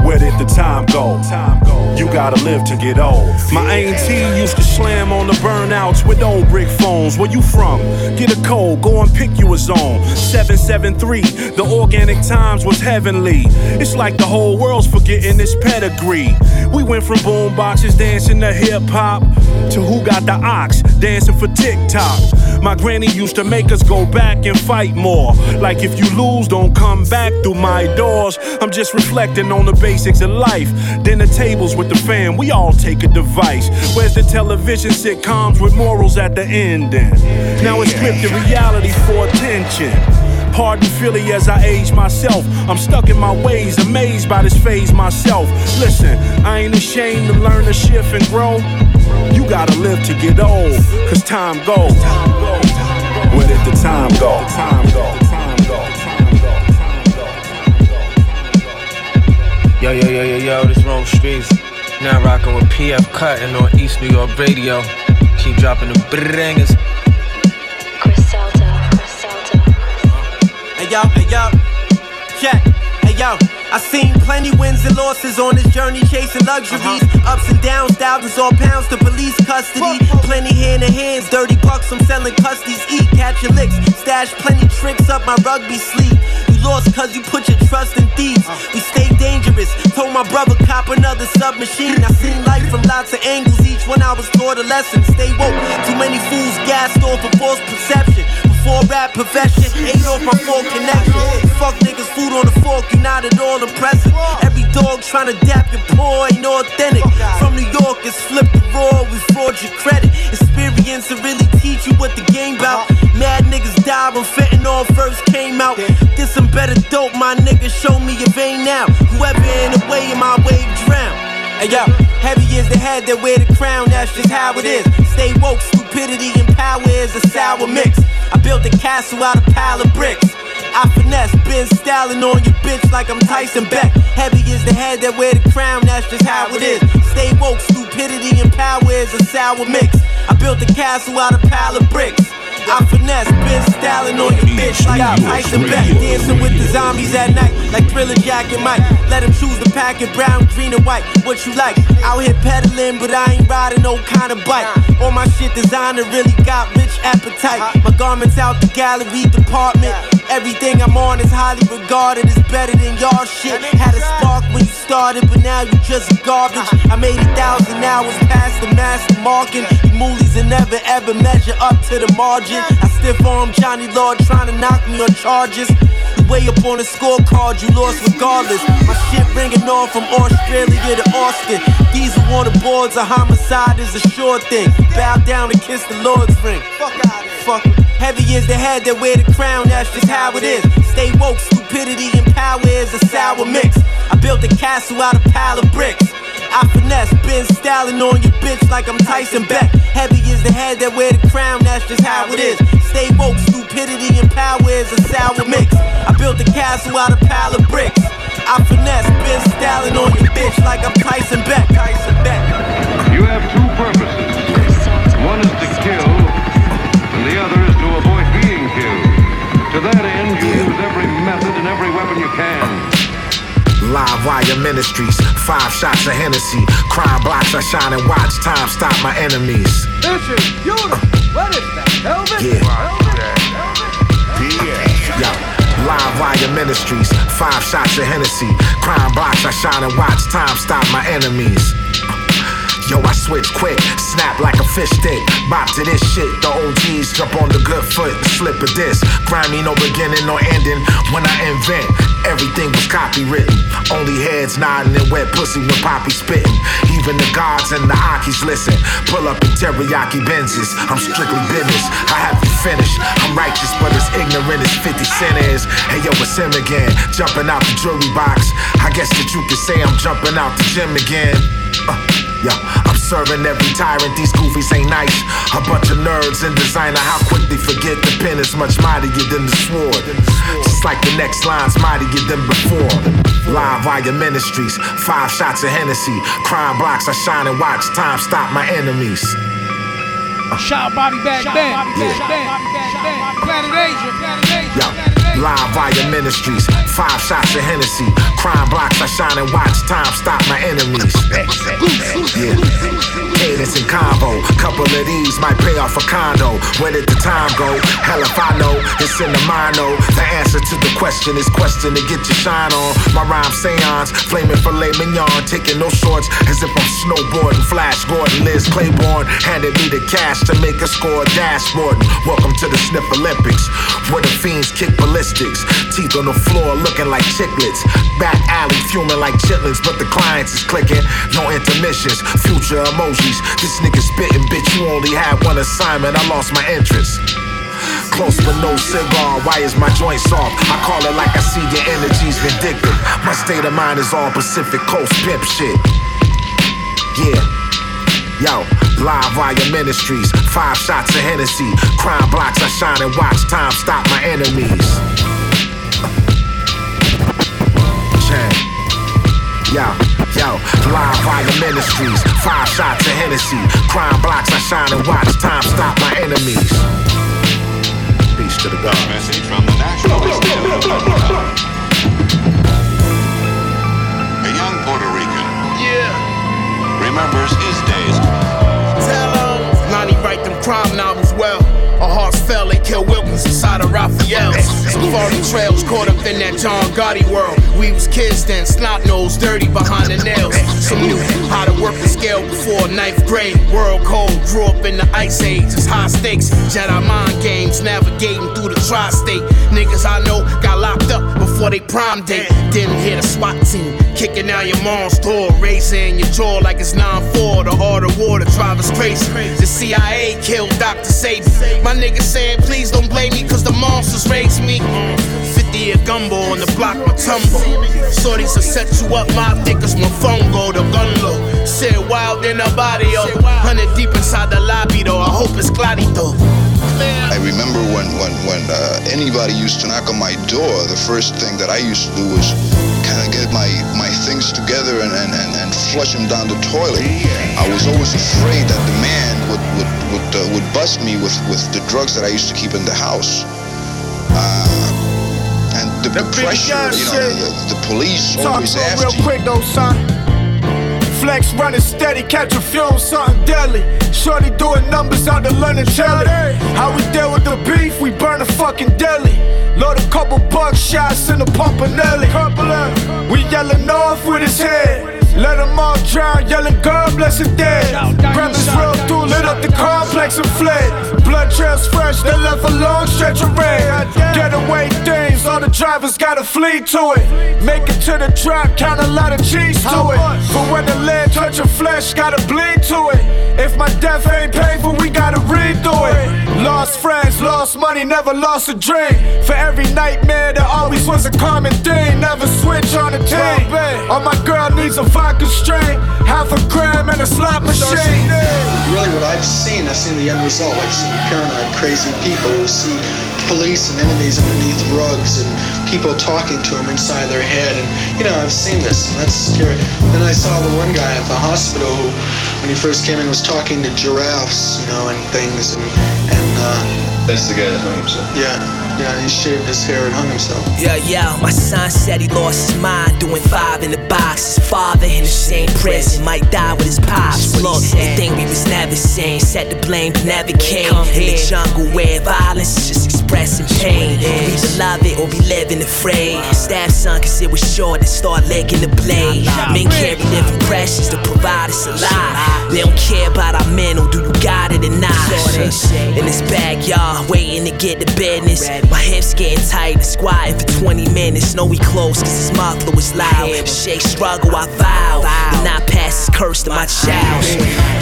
Where did the time go? You gotta live to get old. My auntie used to slam on the burnouts with old brick phones. Where you from? Get a code, go and pick you a zone. 773, the organic times was heavenly. It's like the whole world's forgetting its pedigree. We went from boom boxes dancing to hip hop to who got the ox dancing for TikTok. My granny used to make us go back and fight more. Like if you lose, don't come back through my doors. I'm just reflecting on the basics of life. Dinner tables with the fam, we all take a device. Where's the television sitcoms with morals at the ending? Now it's scripted reality for attention. Pardon Philly as I age myself. I'm stuck in my ways, amazed by this phase myself. Listen, I ain't ashamed to learn to shift and grow. You gotta live to get old, cause time goes. Where did the time go? Time go. Yo, yo, yo, yo, yo, this Rome Streetz. Now rocking with PF Cuttin on East New York Radio. Keep dropping the bangers. Hey yo, hey yo, check, hey yo. I seen plenty wins and losses on this journey chasing luxuries. Uh-huh. Ups and downs, thousands or pounds to police custody. Plenty hand in hands, dirty bucks, I'm selling custies. Eat, catch your licks, stash plenty tricks up my rugby sleeve. You lost cause you put your trust in thieves. Uh. We stay dangerous. Told my brother cop another submachine. I seen life from lots of angles, each one I was taught a lesson. Stay woke. Too many fools gassed off a false perception. Before rap profession, ate off my full connection. Fuck niggas, food on the fork, you not at all impressive. Every dog tryna dap your poor ain't authentic. From New York, it's flip the raw, we fraud your credit. Experience to really teach you what the game bout. Mad niggas die when fentanyl first came out. Get some better dope, my niggas show me your vein now. Whoever in the way of my wave drown. Hey yo, heavy is the head that wear the crown, that's just how it is. Stay woke, stupidity and power is a sour mix. I built a castle out of pile of bricks. I finesse, been styling on you bitch like I'm Tyson Beckford. Heavy is the head that wear the crown, that's just how it is. Stay woke, stupidity and power is a sour mix. I built a castle out of pile of bricks. I finesse, been styling on your bitch like I'm Tyson Beckford. Dancing with the zombies at night, like Thriller Jack and Mike. Let him choose the pack packet, brown, green, and white. What you like? Out here peddling, but I ain't riding no kind of bike. All my shit designer really got rich appetite. My garments out the gallery department. Everything I'm on is highly regarded, is better than y'all shit. Had a spark when you started, but now you just garbage. I'm 80,000 hours past the master marking. You moolies never ever measure up to the margin. I stiff arm Johnny Lord trying to knock me on charges. You way up on the scorecard, you lost regardless. My shit ringing on from Australia to Austin. Diesel on the boards, a homicide is a sure thing. Bow down and kiss the Lord's ring. Fuck out of Fuck. Heavy is the head that wear the crown, that's just how it is. Stay woke, stupidity and power is a sour mix. I built a castle out of pile of bricks. I finesse, been styling on you bitch like I'm Tyson Beckford. Heavy is the head that wear the crown, that's just how it is. Stay woke, stupidity and power is a sour mix. I built a castle out of pile of bricks. I finesse, been styling on you bitch like I'm Tyson Beckford. Tyson Beckford. You have two Live wire ministries, five shots of Hennessy. Crime blocks, I shine and watch time stop my enemies. This is beautiful. What is that? Velvet? Yeah. Yo, live wire ministries, five shots of Hennessy. Crime blocks, I shine and watch time stop my enemies. Yo, I switch quick, snap like a fish stick. Bop to this shit, the OGs jump on the good foot and slip a disc. Grimy, no beginning no ending. When I invent, everything was copywritten. Only heads nodding and wet pussy when Poppy spitting. Even the gods and the Akis listen. Pull up in teriyaki Benzes. I'm strictly business. I have to finish. I'm righteous, but as ignorant as 50 Cent is. Hey yo, it's him again. Jumping out the jewelry box. I guess that you could say I'm jumping out the gym again. Uh, yeah, I'm serving every tyrant. These goofies ain't nice. A bunch of nerds and designer. How quick they forget the pen is much mightier than the sword. Just like the next line's mightier than before. Live wire ministries, five shots of Hennessy. Crime blocks, I shine and watch time stop my enemies. Shot BodyBagBen. Planet Asia. Yo, live wire ministries, five shots of Hennessy. Crime blocks, I shine and watch time stop my enemies. Yeah. Cadence and combo. Couple of these might pay off a condo. Where did the time go? Hell if I know, it's in the mind, oh. The answer to the question is question to get your shine on. My rhyme seance, flaming filet mignon, taking no shorts as if I'm snowboarding. Flash Gordon, Liz Claiborne handed me the cash to make a score dashboard. Welcome to the Sniff Olympics, where the fiends kick ballistics. Teeth on the floor looking like chiclets. Back alley fuming like chitlins, but the clients is clicking. No intermissions, future emojis. This nigga spitting, bitch. You only had one assignment. I lost my interest. Close but no cigar. Why is my joint soft? I call it like I see your energy's vindictive. My state of mind is all Pacific Coast pimp shit. Yeah. Yo, live wire ministries, five shots of Hennessy, crime blocks, I shine and watch time stop my enemies. Yo, yo, live wire ministries, five shots of Hennessy, crime blocks, I shine and watch time stop my enemies. Peace to the God. Message from the National Institute of Mental A young Puerto Rican Yeah. remembers his days. Tell 'em. Lonnie write them crime novels well. Our hearts fell, they killed Wilkins inside of Raphael's. Safari trails caught up in that John Gotti world. We was kids then, snot nose, dirty behind the nails. Some knew how to work the scale before ninth grade. World cold, grew up in the ice age. It's high stakes, Jedi mind games, navigating through the tri-state. Niggas I know got locked up before they prom date. Didn't hit a SWAT team, kicking out your mom's door, raising your jaw like it's 9-4. The hard of water drive us crazy. The CIA killed Dr. Sebi. My niggas saying, please don't blame me, cause the monsters raised me. 50 year gumbo on the block, my tumble. Shorties will set you up, my niggas, my phone go, the gun low. Sit wild in the body, yo. 100 deep inside the lobby, though. I hope it's clarito. I remember when when when uh, anybody used to knock on my door, the first thing that I used to do was kind of get my my things together and and, and, and flush them down the toilet. I was always afraid that the man would would would, uh, would bust me with with the drugs that I used to keep in the house. Uh, and the, the pressure, you know, the, the police Talk always to him after real you. quick though, son. Flex running steady, catch a fume, something deadly. Shorty doing numbers out the London jelly. How we deal with the beef? We burn a fucking deli. Load a couple buck shots in the Pumpanelli. We yelling off with his head. Let them all drown, yelling God bless the dead. Brothers real through, lit up the complex and fled. Blood trails fresh, they left a long stretch of red. Getaway things, all the drivers gotta flee to it. Make it to the drop, count a lot of cheese to it. For when the lead touch your flesh, gotta bleed to it. If my death ain't painful, we gotta through it. Lost friends, lost money, never lost a dream. For every nightmare, there always was a common thing. Never switch on a team. All my girl needs a vodka strain, half a gram and a slot machine. Really, what I've seen, I've seen the end result. I've seen paranoid, crazy people who see police and enemies underneath rugs and people talking to them inside their head. And, you know, I've seen this, and that's scary. Then I saw the one guy at the hospital who, when he first came in, was talking to giraffes, you know, and things. And, and uh, That's the guy that hung himself. yeah, yeah, he shaved his hair and hung himself. Yeah, yeah, my son said he lost his mind doing five in the box. His father in the same prison might die with his pops. Look, the thing we was never seen, set the blame but never came. In the jungle where violence is just expressing pain. We either love it or we be living afraid. Stab son cause it was short and start licking the blade. Men carry different pressures to provide us a lot. They don't care about our mental, do you got it or not? In this backyard, waiting to get the business. My hips getting tight and squatting for 20 minutes. Know we close cause his muffler was loud. Shake struggle, I vow. And not pass this curse to my child.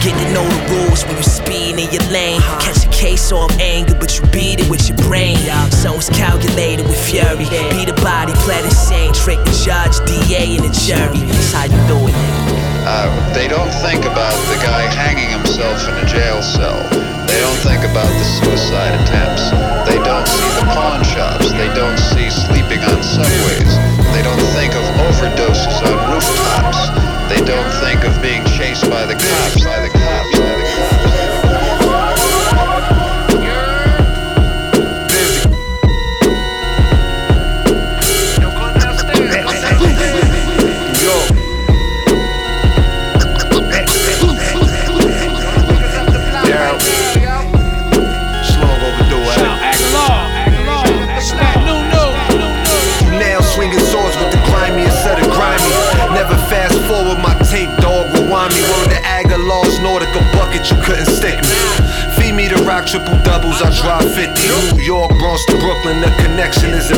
Get to know the rules when you speeding in your lane. Catch a case off anger, but you beat it with your brain. So it's calculated with fury. Beat a body, play the same trick. The judge, DA, and the jury. That's how you do it. Uh, they don't think about the guy hanging himself in a jail cell. They don't think about the suicide attempts. They don't see the pawn shops. They don't see sleeping on subways. They don't think of overdoses on rooftops. They don't think of being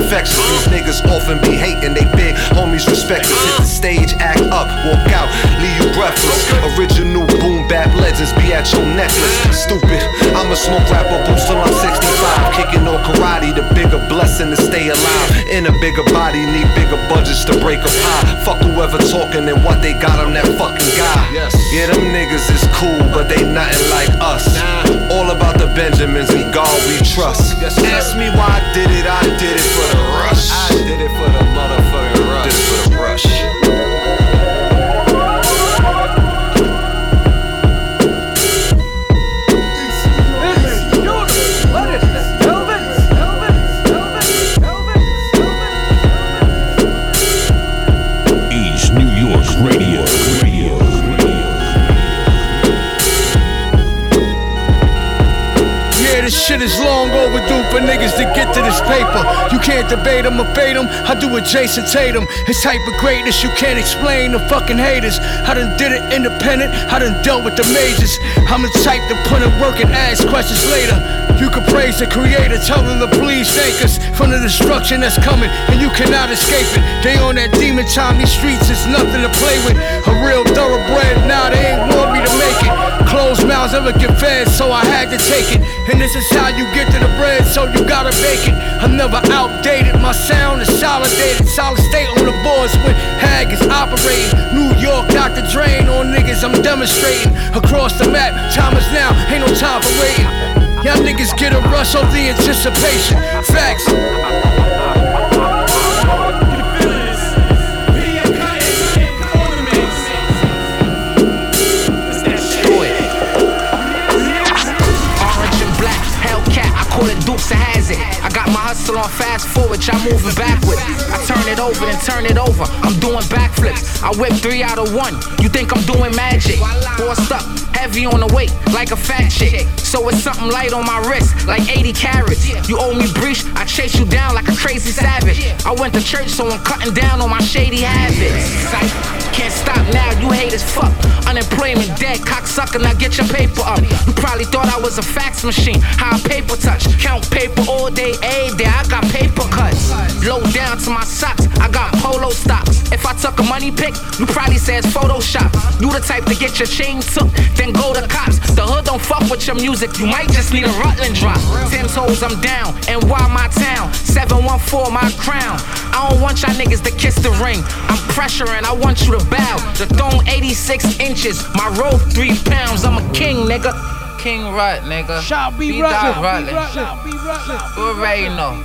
These niggas often be hating, they big homies respect us. Hit the stage, act up, walk out, leave you breathless. Original boom bap legends be at your necklace. Stupid, I'm a smoke rapper, boost till I'm 65. Kicking on karate, the bigger blessing to stay alive. In a bigger body, need bigger budgets to break a pie. Fuck whoever talking and what they got on that fucking guy. Yeah, them niggas is cool, but they nothing like us. All about the Benjamins and God we trust. Ask me why I did it, I did it for the rush. I did it shit is long overdue for niggas to get to this paper. You can't debate them or fade them. I do it Jayson Tatum. His type of greatness you can't explain to fucking haters. I done did it independent. I done dealt with the majors. I'm the type to put in work and ask questions later. You can praise the creator, tell them to please thank us from the destruction that's coming, and you cannot escape it. They on that demon time, these streets is nothing to play with. A real thoroughbred, now they ain't want me to make it. Closed mouths never get fed, so I had to take it. And this is how you get to the bread, so you gotta bake it. I'm never outdated, my sound is solidated. Solid state on the boards when Hag is operating. New York, Dr. Drain on niggas, I'm demonstrating. Across the map, time is now, ain't no time for waiting. Y'all niggas get a rush of the anticipation. Facts. Hustle on fast forward, y'all moving backward. I turn it over and turn it over. I'm doing backflips. I whip three out of one. You think I'm doing magic? Forced up, heavy on the weight, like a fat chick. So it's something light on my wrist, like 80 carats. You owe me breach, I chase you down like a crazy savage. I went to church, so I'm cutting down on my shady habits. Can't stop now, you hate as fuck. Unemployment dead, cocksucker, now get your paper up. You probably thought I was a fax machine, how I paper touch. Count paper all day, day, I got paper cuts. Low down to my socks, I got polo stocks. If I took a money pic, you probably say it's Photoshop. You the type to get your chain took, then go to cops. The hood don't fuck with your music, you might just need a Rutland drop. Ten toes, I'm down, and why my town? 714, my crown. I don't want y'all niggas to kiss the ring. I'm pressuring, I want you to bow. The throne 86 inches, my rope 3 pounds. I'm a king, nigga. King Rut, nigga. Shall be B. Rutland. Dot Rutland. Shall be Rutland. You already know.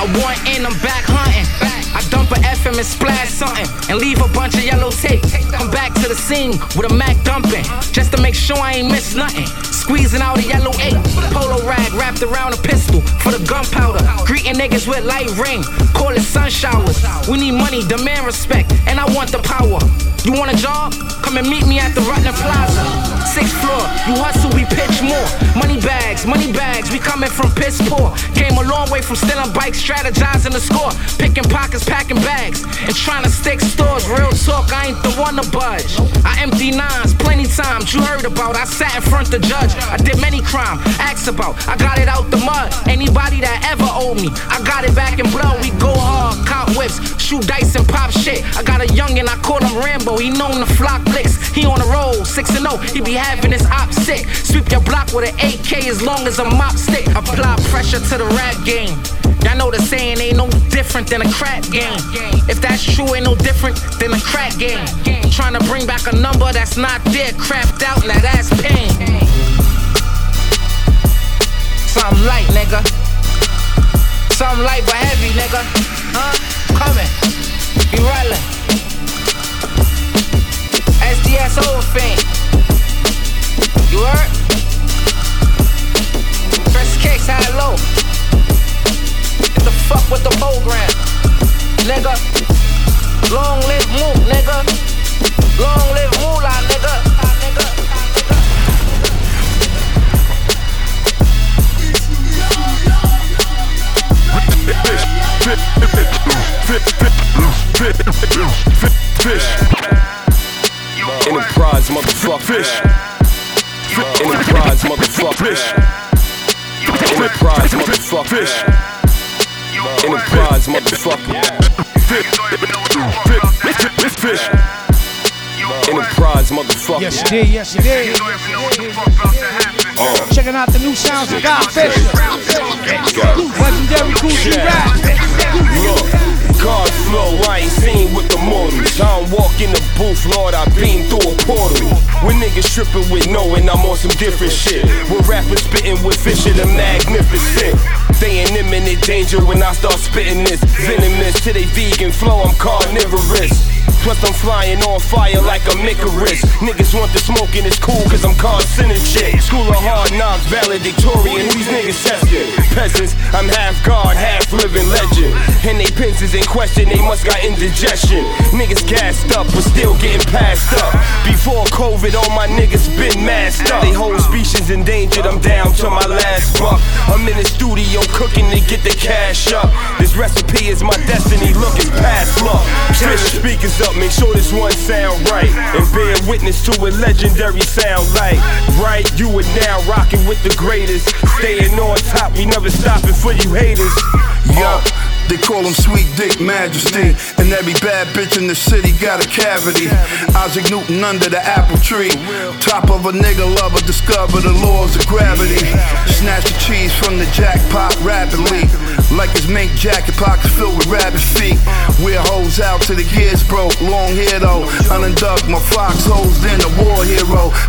I want in, I'm back hunting. I dump a FM and splash something and leave a bunch of yellow tape. Come back to the scene with a Mac dumping just to make sure I ain't miss nothing. Squeezing out a yellow eight, polo rag wrapped around a pistol for the gunpowder. Greeting niggas with light ring, call it sun showers. We need money, demand respect, and I want the power. You want a job? Come and meet me at the Rutland Plaza. Sixth floor, you hustle, we pitch more. Money bags, money bags, we coming from piss poor. Came a long way from stealing bikes, strategizing the score. Picking pockets, packing bags, and trying to stick stores. Real talk, I ain't the one to budge. I empty nines plenty times, you heard about. I sat in front the judge. I did many crime, asked about. I got it out the mud. Anybody that ever owed me, I got it back in blood. We go hard, cop whips, shoot dice and pop shit. I got a youngin', I call him Rambo. He known to flock flicks. He on the roll, 6 and 0. He be having op sick. Sweep your block with an AK as long as a mop stick. Apply pressure to the rap game. Y'all know the saying ain't no different than a crap game. If that's true, ain't no different than a crack game. Trying to bring back a number that's not there, crapped out, now that's pain. Something light, nigga. Something light but heavy, nigga. Huh? Coming. Be rolling. SDS over fame. You heard? First kicks high low. Get the fuck with the program, nigga. Long live Mook, nigga. Long live Moolah, nigga. Fish. Fit fit fit boof fit fish fish Enterprise, motherfucker. Fish. Enterprise, motherfucker. Fish. Enterprise, motherfucker. Enterprise, motherfucker. Fish. Enterprise, motherfucker. Yes, you did. Yes, you did. Uh. Checking out the new sounds of God Fisher. Legendary Kool G Rap. Look, God flow, I ain't seen with the mortals. I don't walk in the booth, Lord, I beam through a portal. When niggas tripping with knowing I'm on some different shit. When rappers spitting with Fisher the magnificent. They in imminent danger when I start spitting this. Venomous to they vegan flow, I'm carnivorous. Plus I'm flying on fire like a Icarus. Niggas want the smoke and it's cool cause I'm carcinogenic. School of hard knocks, valedictorian, these niggas tested. Peasants, I'm half God, half living legend. And they pencils in question, they must got indigestion. Niggas gassed up, but still getting passed up. Before COVID, all my niggas been masked up. They whole species endangered, I'm down to my last buck. I'm in the studio cooking to get the cash up. This recipe is my destiny, look, it's past luck. The speakers up, make sure this one sound right. And bear witness to a legendary sound like. Right, you are now rocking with the greatest. Staying on top, we never stopping for you haters. Yo, they call him Sweet Dick Majesty. And every bad bitch in the city got a cavity. Isaac Newton under the apple tree. Top of a nigga lover, discover the laws of gravity. Snatch the cheese from the jackpot rapidly. Like his mink jacket pockets filled with rabbit feet. Wear hoes out till the gears broke. Long hair though. Ununduck my fox hoes, then a war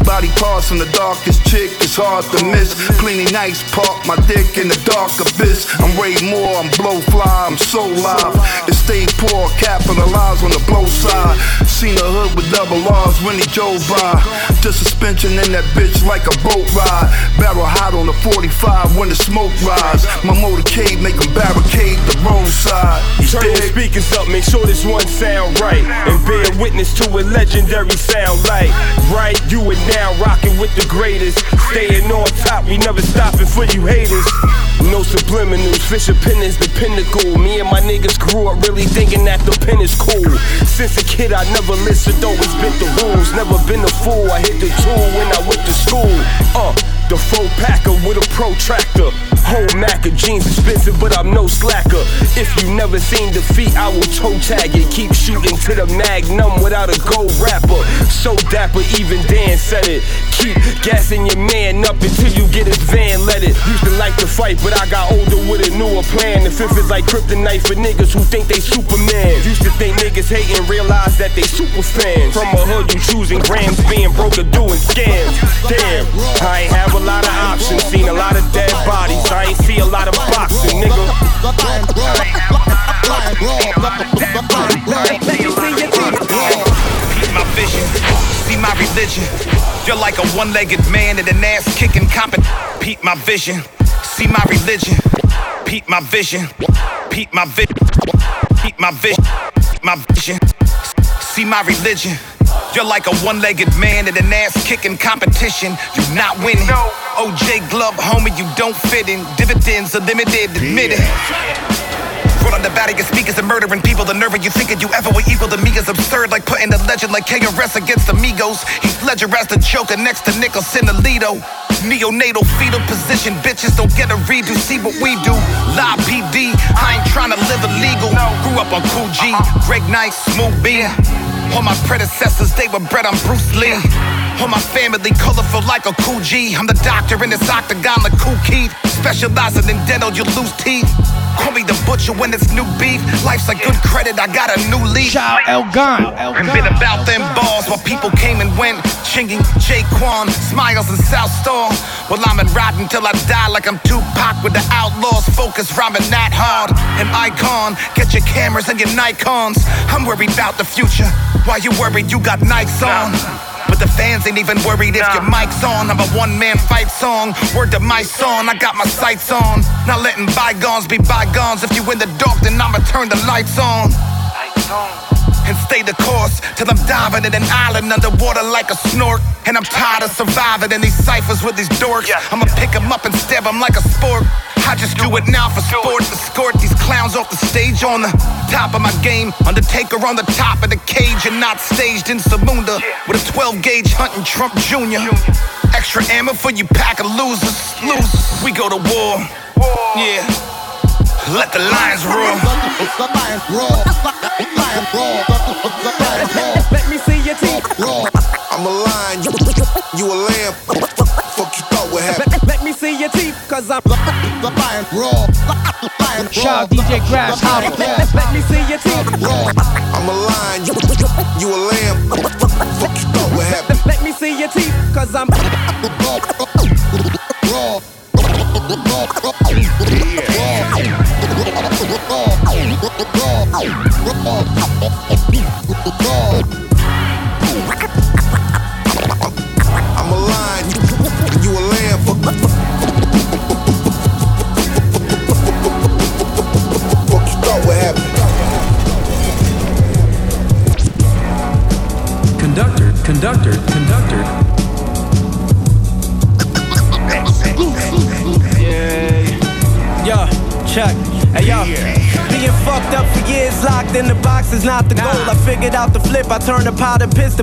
Body parts from the darkest chick, it's hard to miss. Plenty nice, park my dick in the dark abyss. I'm way more, I'm blow fly, I'm so live. It stay poor, capitalize on the blow side. Seen a hood with double R's when he drove by. The suspension in that bitch like a boat ride. Barrel hot on the 45 when the smoke rise. My motorcade make 'em barricade the roadside. You Turn the speakers up, make sure this one sound right. And bear witness to a legendary sound like. Right, you are now rocking with the greatest. Staying on top, we never stopping for you haters. No subliminals, Fisher Pen is the pinnacle. Me and my niggas grew up really thinking that the pen is cool. Since a kid, I never listened, always bent the rules. Never been a fool, I hit the tool when I went to school. Uh, the full packer with a protractor. Whole Mac of jeans expensive, but I'm no slacker. If you never seen defeat, I will toe tag it. Keep shooting to the magnum without a gold rapper. So dapper, even Dan said it. Keep gassing your man up until you get his van let it. Used to like to fight, but I got older with a newer plan. The fifth is like kryptonite for niggas who think they Superman. Used to think niggas hating, realize that they super fans. From a hood, you choosing grams, being broke or doing scams. Damn, I ain't have a lot of options, seen a lot of dead bodies. I ain't see a lot of boxing, nigga. My vision, my religion. You're like a one-legged man in an ass-kicking compet. Peep my vision, see my religion. Peep my vision, peep my vision, peep my vision, my vision. See my religion. You're like a one-legged man in an ass-kicking competition. You're not winning. OJ Glove, homie, you don't fit in. Dividends are limited, admit it. Roll on the battery of speakers and murdering people. The nerve of you thinking you ever were equal to me is absurd. Like putting a legend like KRS against Amigos. Heath Ledger as the Joker next to Nicholson Alito. Neonatal fetal position, bitches don't get a redo. See what we do. Live PD, I ain't trying to live illegal. Grew up on Kool G, uh-uh. Greg Nice, Smooth B. All my predecessors, they were bred on Bruce Lee. All my family colorful like a Coogi. I'm the doctor in this octagon like Kool Keith. Specializing in dental, you lose teeth. Call me the butcher when it's new beef. Life's a good credit, I got a new leaf. Shout El Gant. And been about them balls while people came and went. Chinging Jaquan, smiles in South Star. Well, I'm in riding till I die like I'm Tupac with the outlaws. Focus rhyming that hard. An icon, get your cameras and your Nikons. I'm worried about the future. Why you worried you got Nikes on? But the fans ain't even worried if your mic's on. I'm a one man fight song. Word to my song, I got my sights on. Not letting bygones be bygones. If you in the dark, then I'ma turn the lights on. And stay the course till I'm diving in an island underwater like a snork. And I'm tired of surviving in these ciphers with these dorks. I'ma pick 'em up and stab 'em like a spork. I just do it now for sport. Escort these clowns off the stage on the top of my game. Undertaker on the top of the cage and not staged in Samunda with a 12 gauge hunting Trump Jr. Extra ammo for you pack of losers. Losers, we go to war. Yeah. Let the lions roar. Let me see your teeth. I'm a lion, you, you a lamb. Fuck you thought would happen. Let, let me see your teeth, cause I'm lion raw. Shout DJ Grasshopper. Let, let me see your teeth. I'm a lion, you, you a lamb. Fuck you thought would happen. Let, let me see your teeth, cause I'm raw.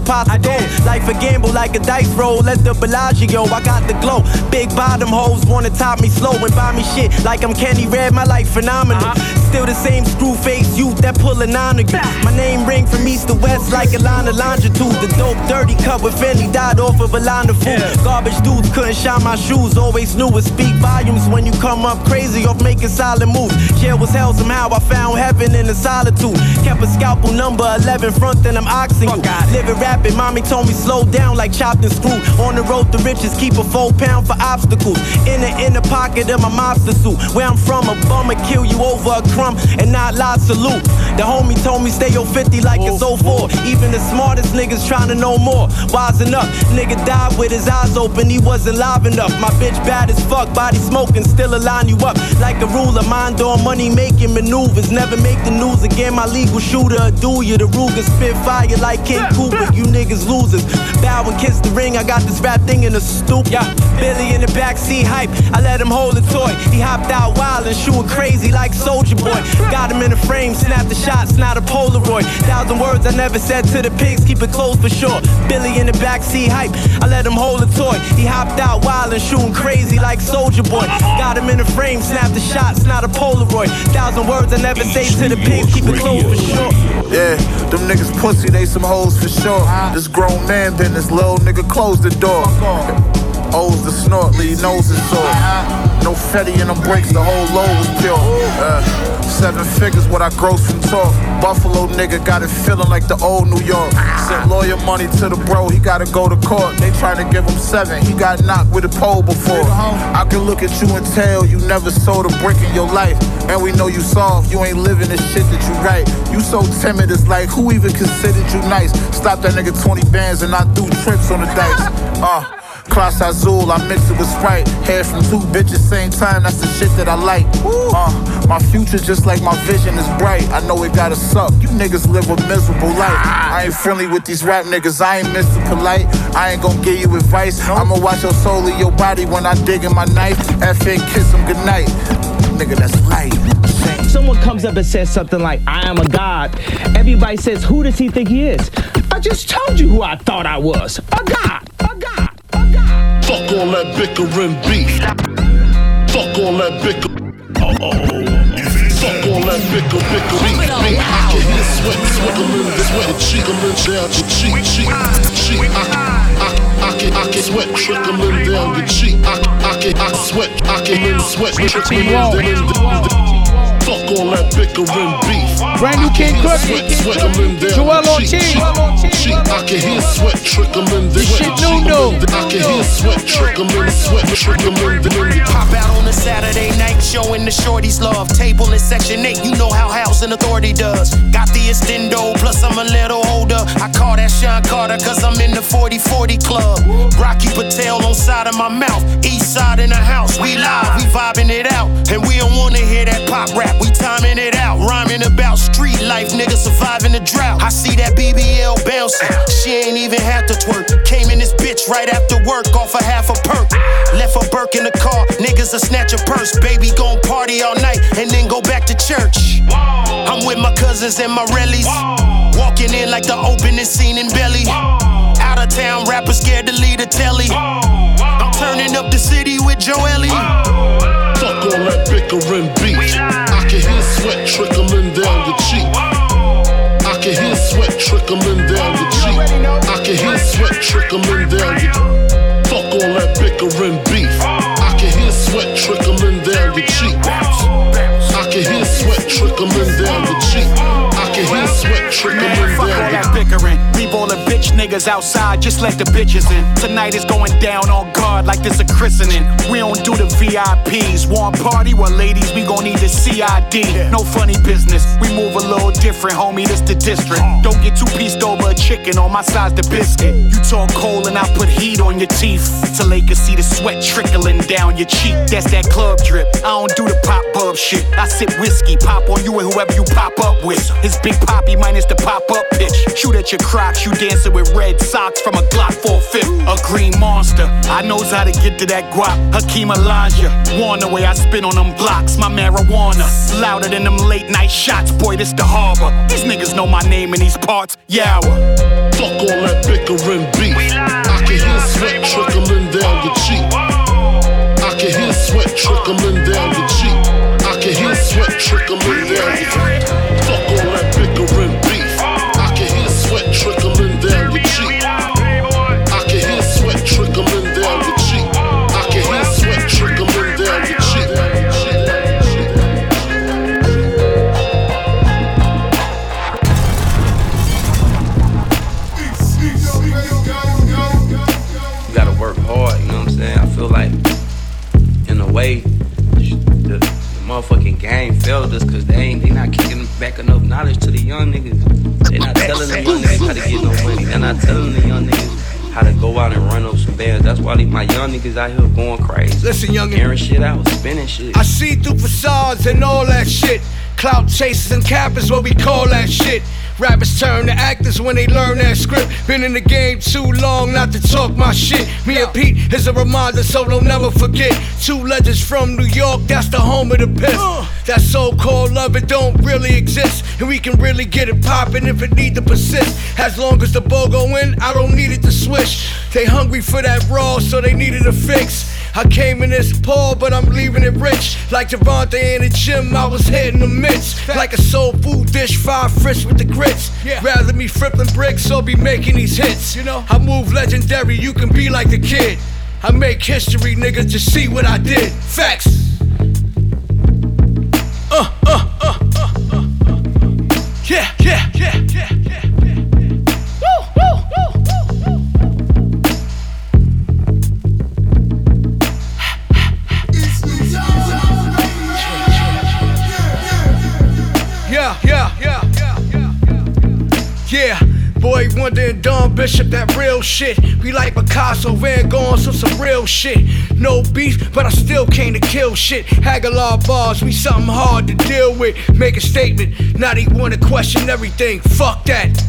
Pot of gold. Life a gamble like a dice roll. Let the Bellagio, I got the glow. Big bottom hoes wanna top me slow and buy me shit like I'm Kenny Red. My life phenomenal. Still the same screw face youth that pullin' on you. My name ring from east to west like a line of longitude. The dope dirty cut with Fendi died off of a line of food. Garbage dudes couldn't shine my shoes. Always knew it speak volumes when you come up crazy off making solid moves. Jail was hell somehow. I found heaven in the solitude. Kept a scalpel number 11 front, then I'm oxing you. Living rapid, mommy told me slow down like chopped and screwed. On the road to riches, keep a full pound for obstacles. In the inner pocket of my mobster suit. Where I'm from, a bummer kill you over a crumb and not lie salute. The homie told me stay 050 like it's 04. Even the smartest niggas trying to know more. Wising up, nigga died with his eyes open, he wasn't live enough. My bitch bad as fuck, body smoking, still a line you up like a ruler. Mind on money making maneuvers. Never make the news again. My legal shooter, a do you. The Ruger spit fire like King Cooper. You niggas losers. Bow and kiss the ring. I got this rap thing in a stoop. Yeah, Billy in the backseat hype. I let him hold the toy. He hopped out wild and shooting crazy like Soldier Boy. Got him in a frame, snap the shots, not a Polaroid. Thousand words I never said to the pigs, keep it close for sure. Billy in the backseat hype. I let him hold the toy. He hopped out wild and shooting crazy like Soldier Boy. Got him in a frame, snap the shots, not a Polaroid. Thousand words I never say to the pigs, keep it close for sure. Yeah, them niggas pussy, they some hoes for sure. This grown man business, little nigga close the door. O's the snort, leave nose is sore. No fetty in them brakes, the whole load was pure. Uh, seven figures what I gross from talk. Buffalo nigga got it feeling like the old New York. Sent lawyer money to the bro, he gotta go to court. They trying to give him seven, he got knocked with a pole before. I can look at you and tell you never sold a brick in your life. And we know you soft, you ain't living the shit that you write. You so timid, it's like who even considered you nice? Stop that nigga 20 bands and I do trips on the dice. Uh. Cross Azul, I mix it with Sprite. Hair from two bitches, same time, that's the shit that I like. Uh, my future just like my vision is bright. I know it gotta suck. You niggas live a miserable life. I ain't friendly with these rap niggas, I ain't Mr. Polite. I ain't gon' give you advice. I'ma watch your soul in your body when I dig in my knife. F and kiss him goodnight. Nigga, that's light. Someone comes up and says something like, I am a god. Everybody says, Who does he think he is? I just told you who I thought I was. A god. A god. Fuck all that bickering beef. Fuck all that bicker. Uh-oh. Fuck all that bicker, bicker, beef, beef. I can hear sweat, swiggling, sweat, trickling down your cheek, cheek, cheek. I, I, I can, I can sweat trickling down your cheek. I, I can, I sweat, I can hear sweat trickling down the Fuck all that bickering beef. Brand new Kxng Crooked. Sweat, sweating Joell Ortiz. I can hear sweat trickling down shit new new. I can hear sweat trickling, sweat trickling. Pop out on a Saturday night, showing the shorties love. Table in section 8, you know how housing authority does. Got the extendo, plus I'm a little older. I call that Sean Carter, cause I'm in the 40 40 club. Rocky Patel on side of my mouth, east side in the house. We live, we vibing it out. And we don't wanna hear that pop rap, we timing it out. Rhyming about street life, niggas surviving the drought. I see that BBL bouncing, she ain't even have to twerk. Came in this bitch right after work, off a half a perk. Left a Burke in the car, niggas a snatch a purse. Baby gon' party all night and then go back to church. I'm with my cousins and my rellies. Walking in like the opening scene in Belly. Out of town rappers scared to lead a telly. I'm turning up the city with Joelly. Fuck all that bickering beef. I can hear sweat trickling hear sweat trickling down your cheek. I can hear sweat trickling down your Fuck all that bickering beef. I can hear sweat trickling down your cheek. I can hear sweat trickling down your cheek. I can hear sweat trickling Man, fuck all down your that bickering. Niggas outside, just let the bitches in. Tonight is going down on guard like this a christening. We don't do the VIPs. Want party? Well, ladies, we gon' need the CID. No funny business. We move a little different, homie. This the district. Don't get too pieced over a chicken. On my side's the biscuit. You talk cold and I put heat on your teeth till they can see the sweat trickling down your cheek. That's that club drip. I don't do the pop bub shit. I sip whiskey, pop on you and whoever you pop up with. It's Big Poppy minus the pop up pitch. Shoot at your crocs, you dancing with red socks from a Glock 4 fifth. A green monster. I knows how to get to that guap. Hakeem Olajuwon. Warn the way I spin on them blocks. My marijuana. Louder than them late night shots. Boy, this the harbor. These niggas know my name in these parts. Yower. Fuck all that bickering beef. I can hear sweat trickling down your cheek. I can hear sweat trickling down your cheek. I can hear sweat trickling down your cheek. Because they ain't, they not kicking back enough knowledge to the young niggas. They not telling the young niggas how to get no money. They're not telling the young niggas how to go out and run up some bands. That's why these, my young niggas out here going crazy. Listen, youngin'. Airing shit out, spinning shit. I see through facades and all that shit. Clout chasers and cappers, what we call that shit. Rappers turn to actors when they learn that script. Been in the game too long not to talk my shit. Me and Pete is a reminder, so don't never forget. Two legends from New York, that's the home of the piss. That so-called love, it don't really exist. And we can really get it poppin' if it need to persist. As long as the ball go in, I don't need it to switch. They hungry for that raw, so they needed a fix. I came in this poor, but I'm leaving it rich. Like Javante in the gym, I was hitting the mitts. Like a soul food dish, fried fish with the grits. Rather me flipping bricks or be making these hits. You know, I move legendary, you can be like the kid. I make history, niggas, just see what I did. Facts. Uh, uh, uh, uh, uh, uh. Yeah, yeah, yeah, yeah, yeah. Wonder and Don Bishop, that real shit. We like Picasso, Van Gogh, so some real shit. No beef, but I still came to kill shit. Agallah bars, we something hard to deal with. Make a statement, now they wanna question everything. Fuck that.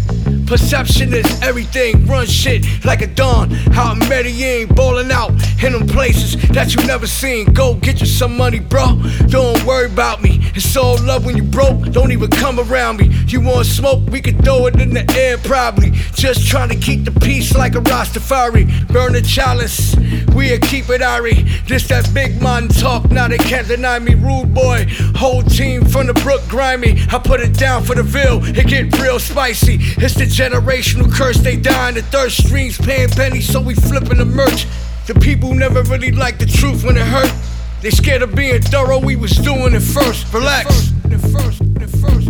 Perception is everything. Run shit like a dawn. Out in Medellin, ballin' out in them places that you never seen. Go get you some money, bro. Don't worry about me. It's all love when you broke. Don't even come around me. You want smoke? We can throw it in the air, probably. Just trying to keep the peace like a Rastafari. Burn the chalice. We'll keep it airy. This that big man talk. Now they can't deny me. Rude boy. Whole team from the brook grimy. I put it down for the Ville. It get real spicy. It's the generational curse. They dying. The third streams paying pennies, so we flipping the merch. The people never really like the truth when it hurt. They scared of being thorough. We was doing it first. Relax. The first, the first, the first.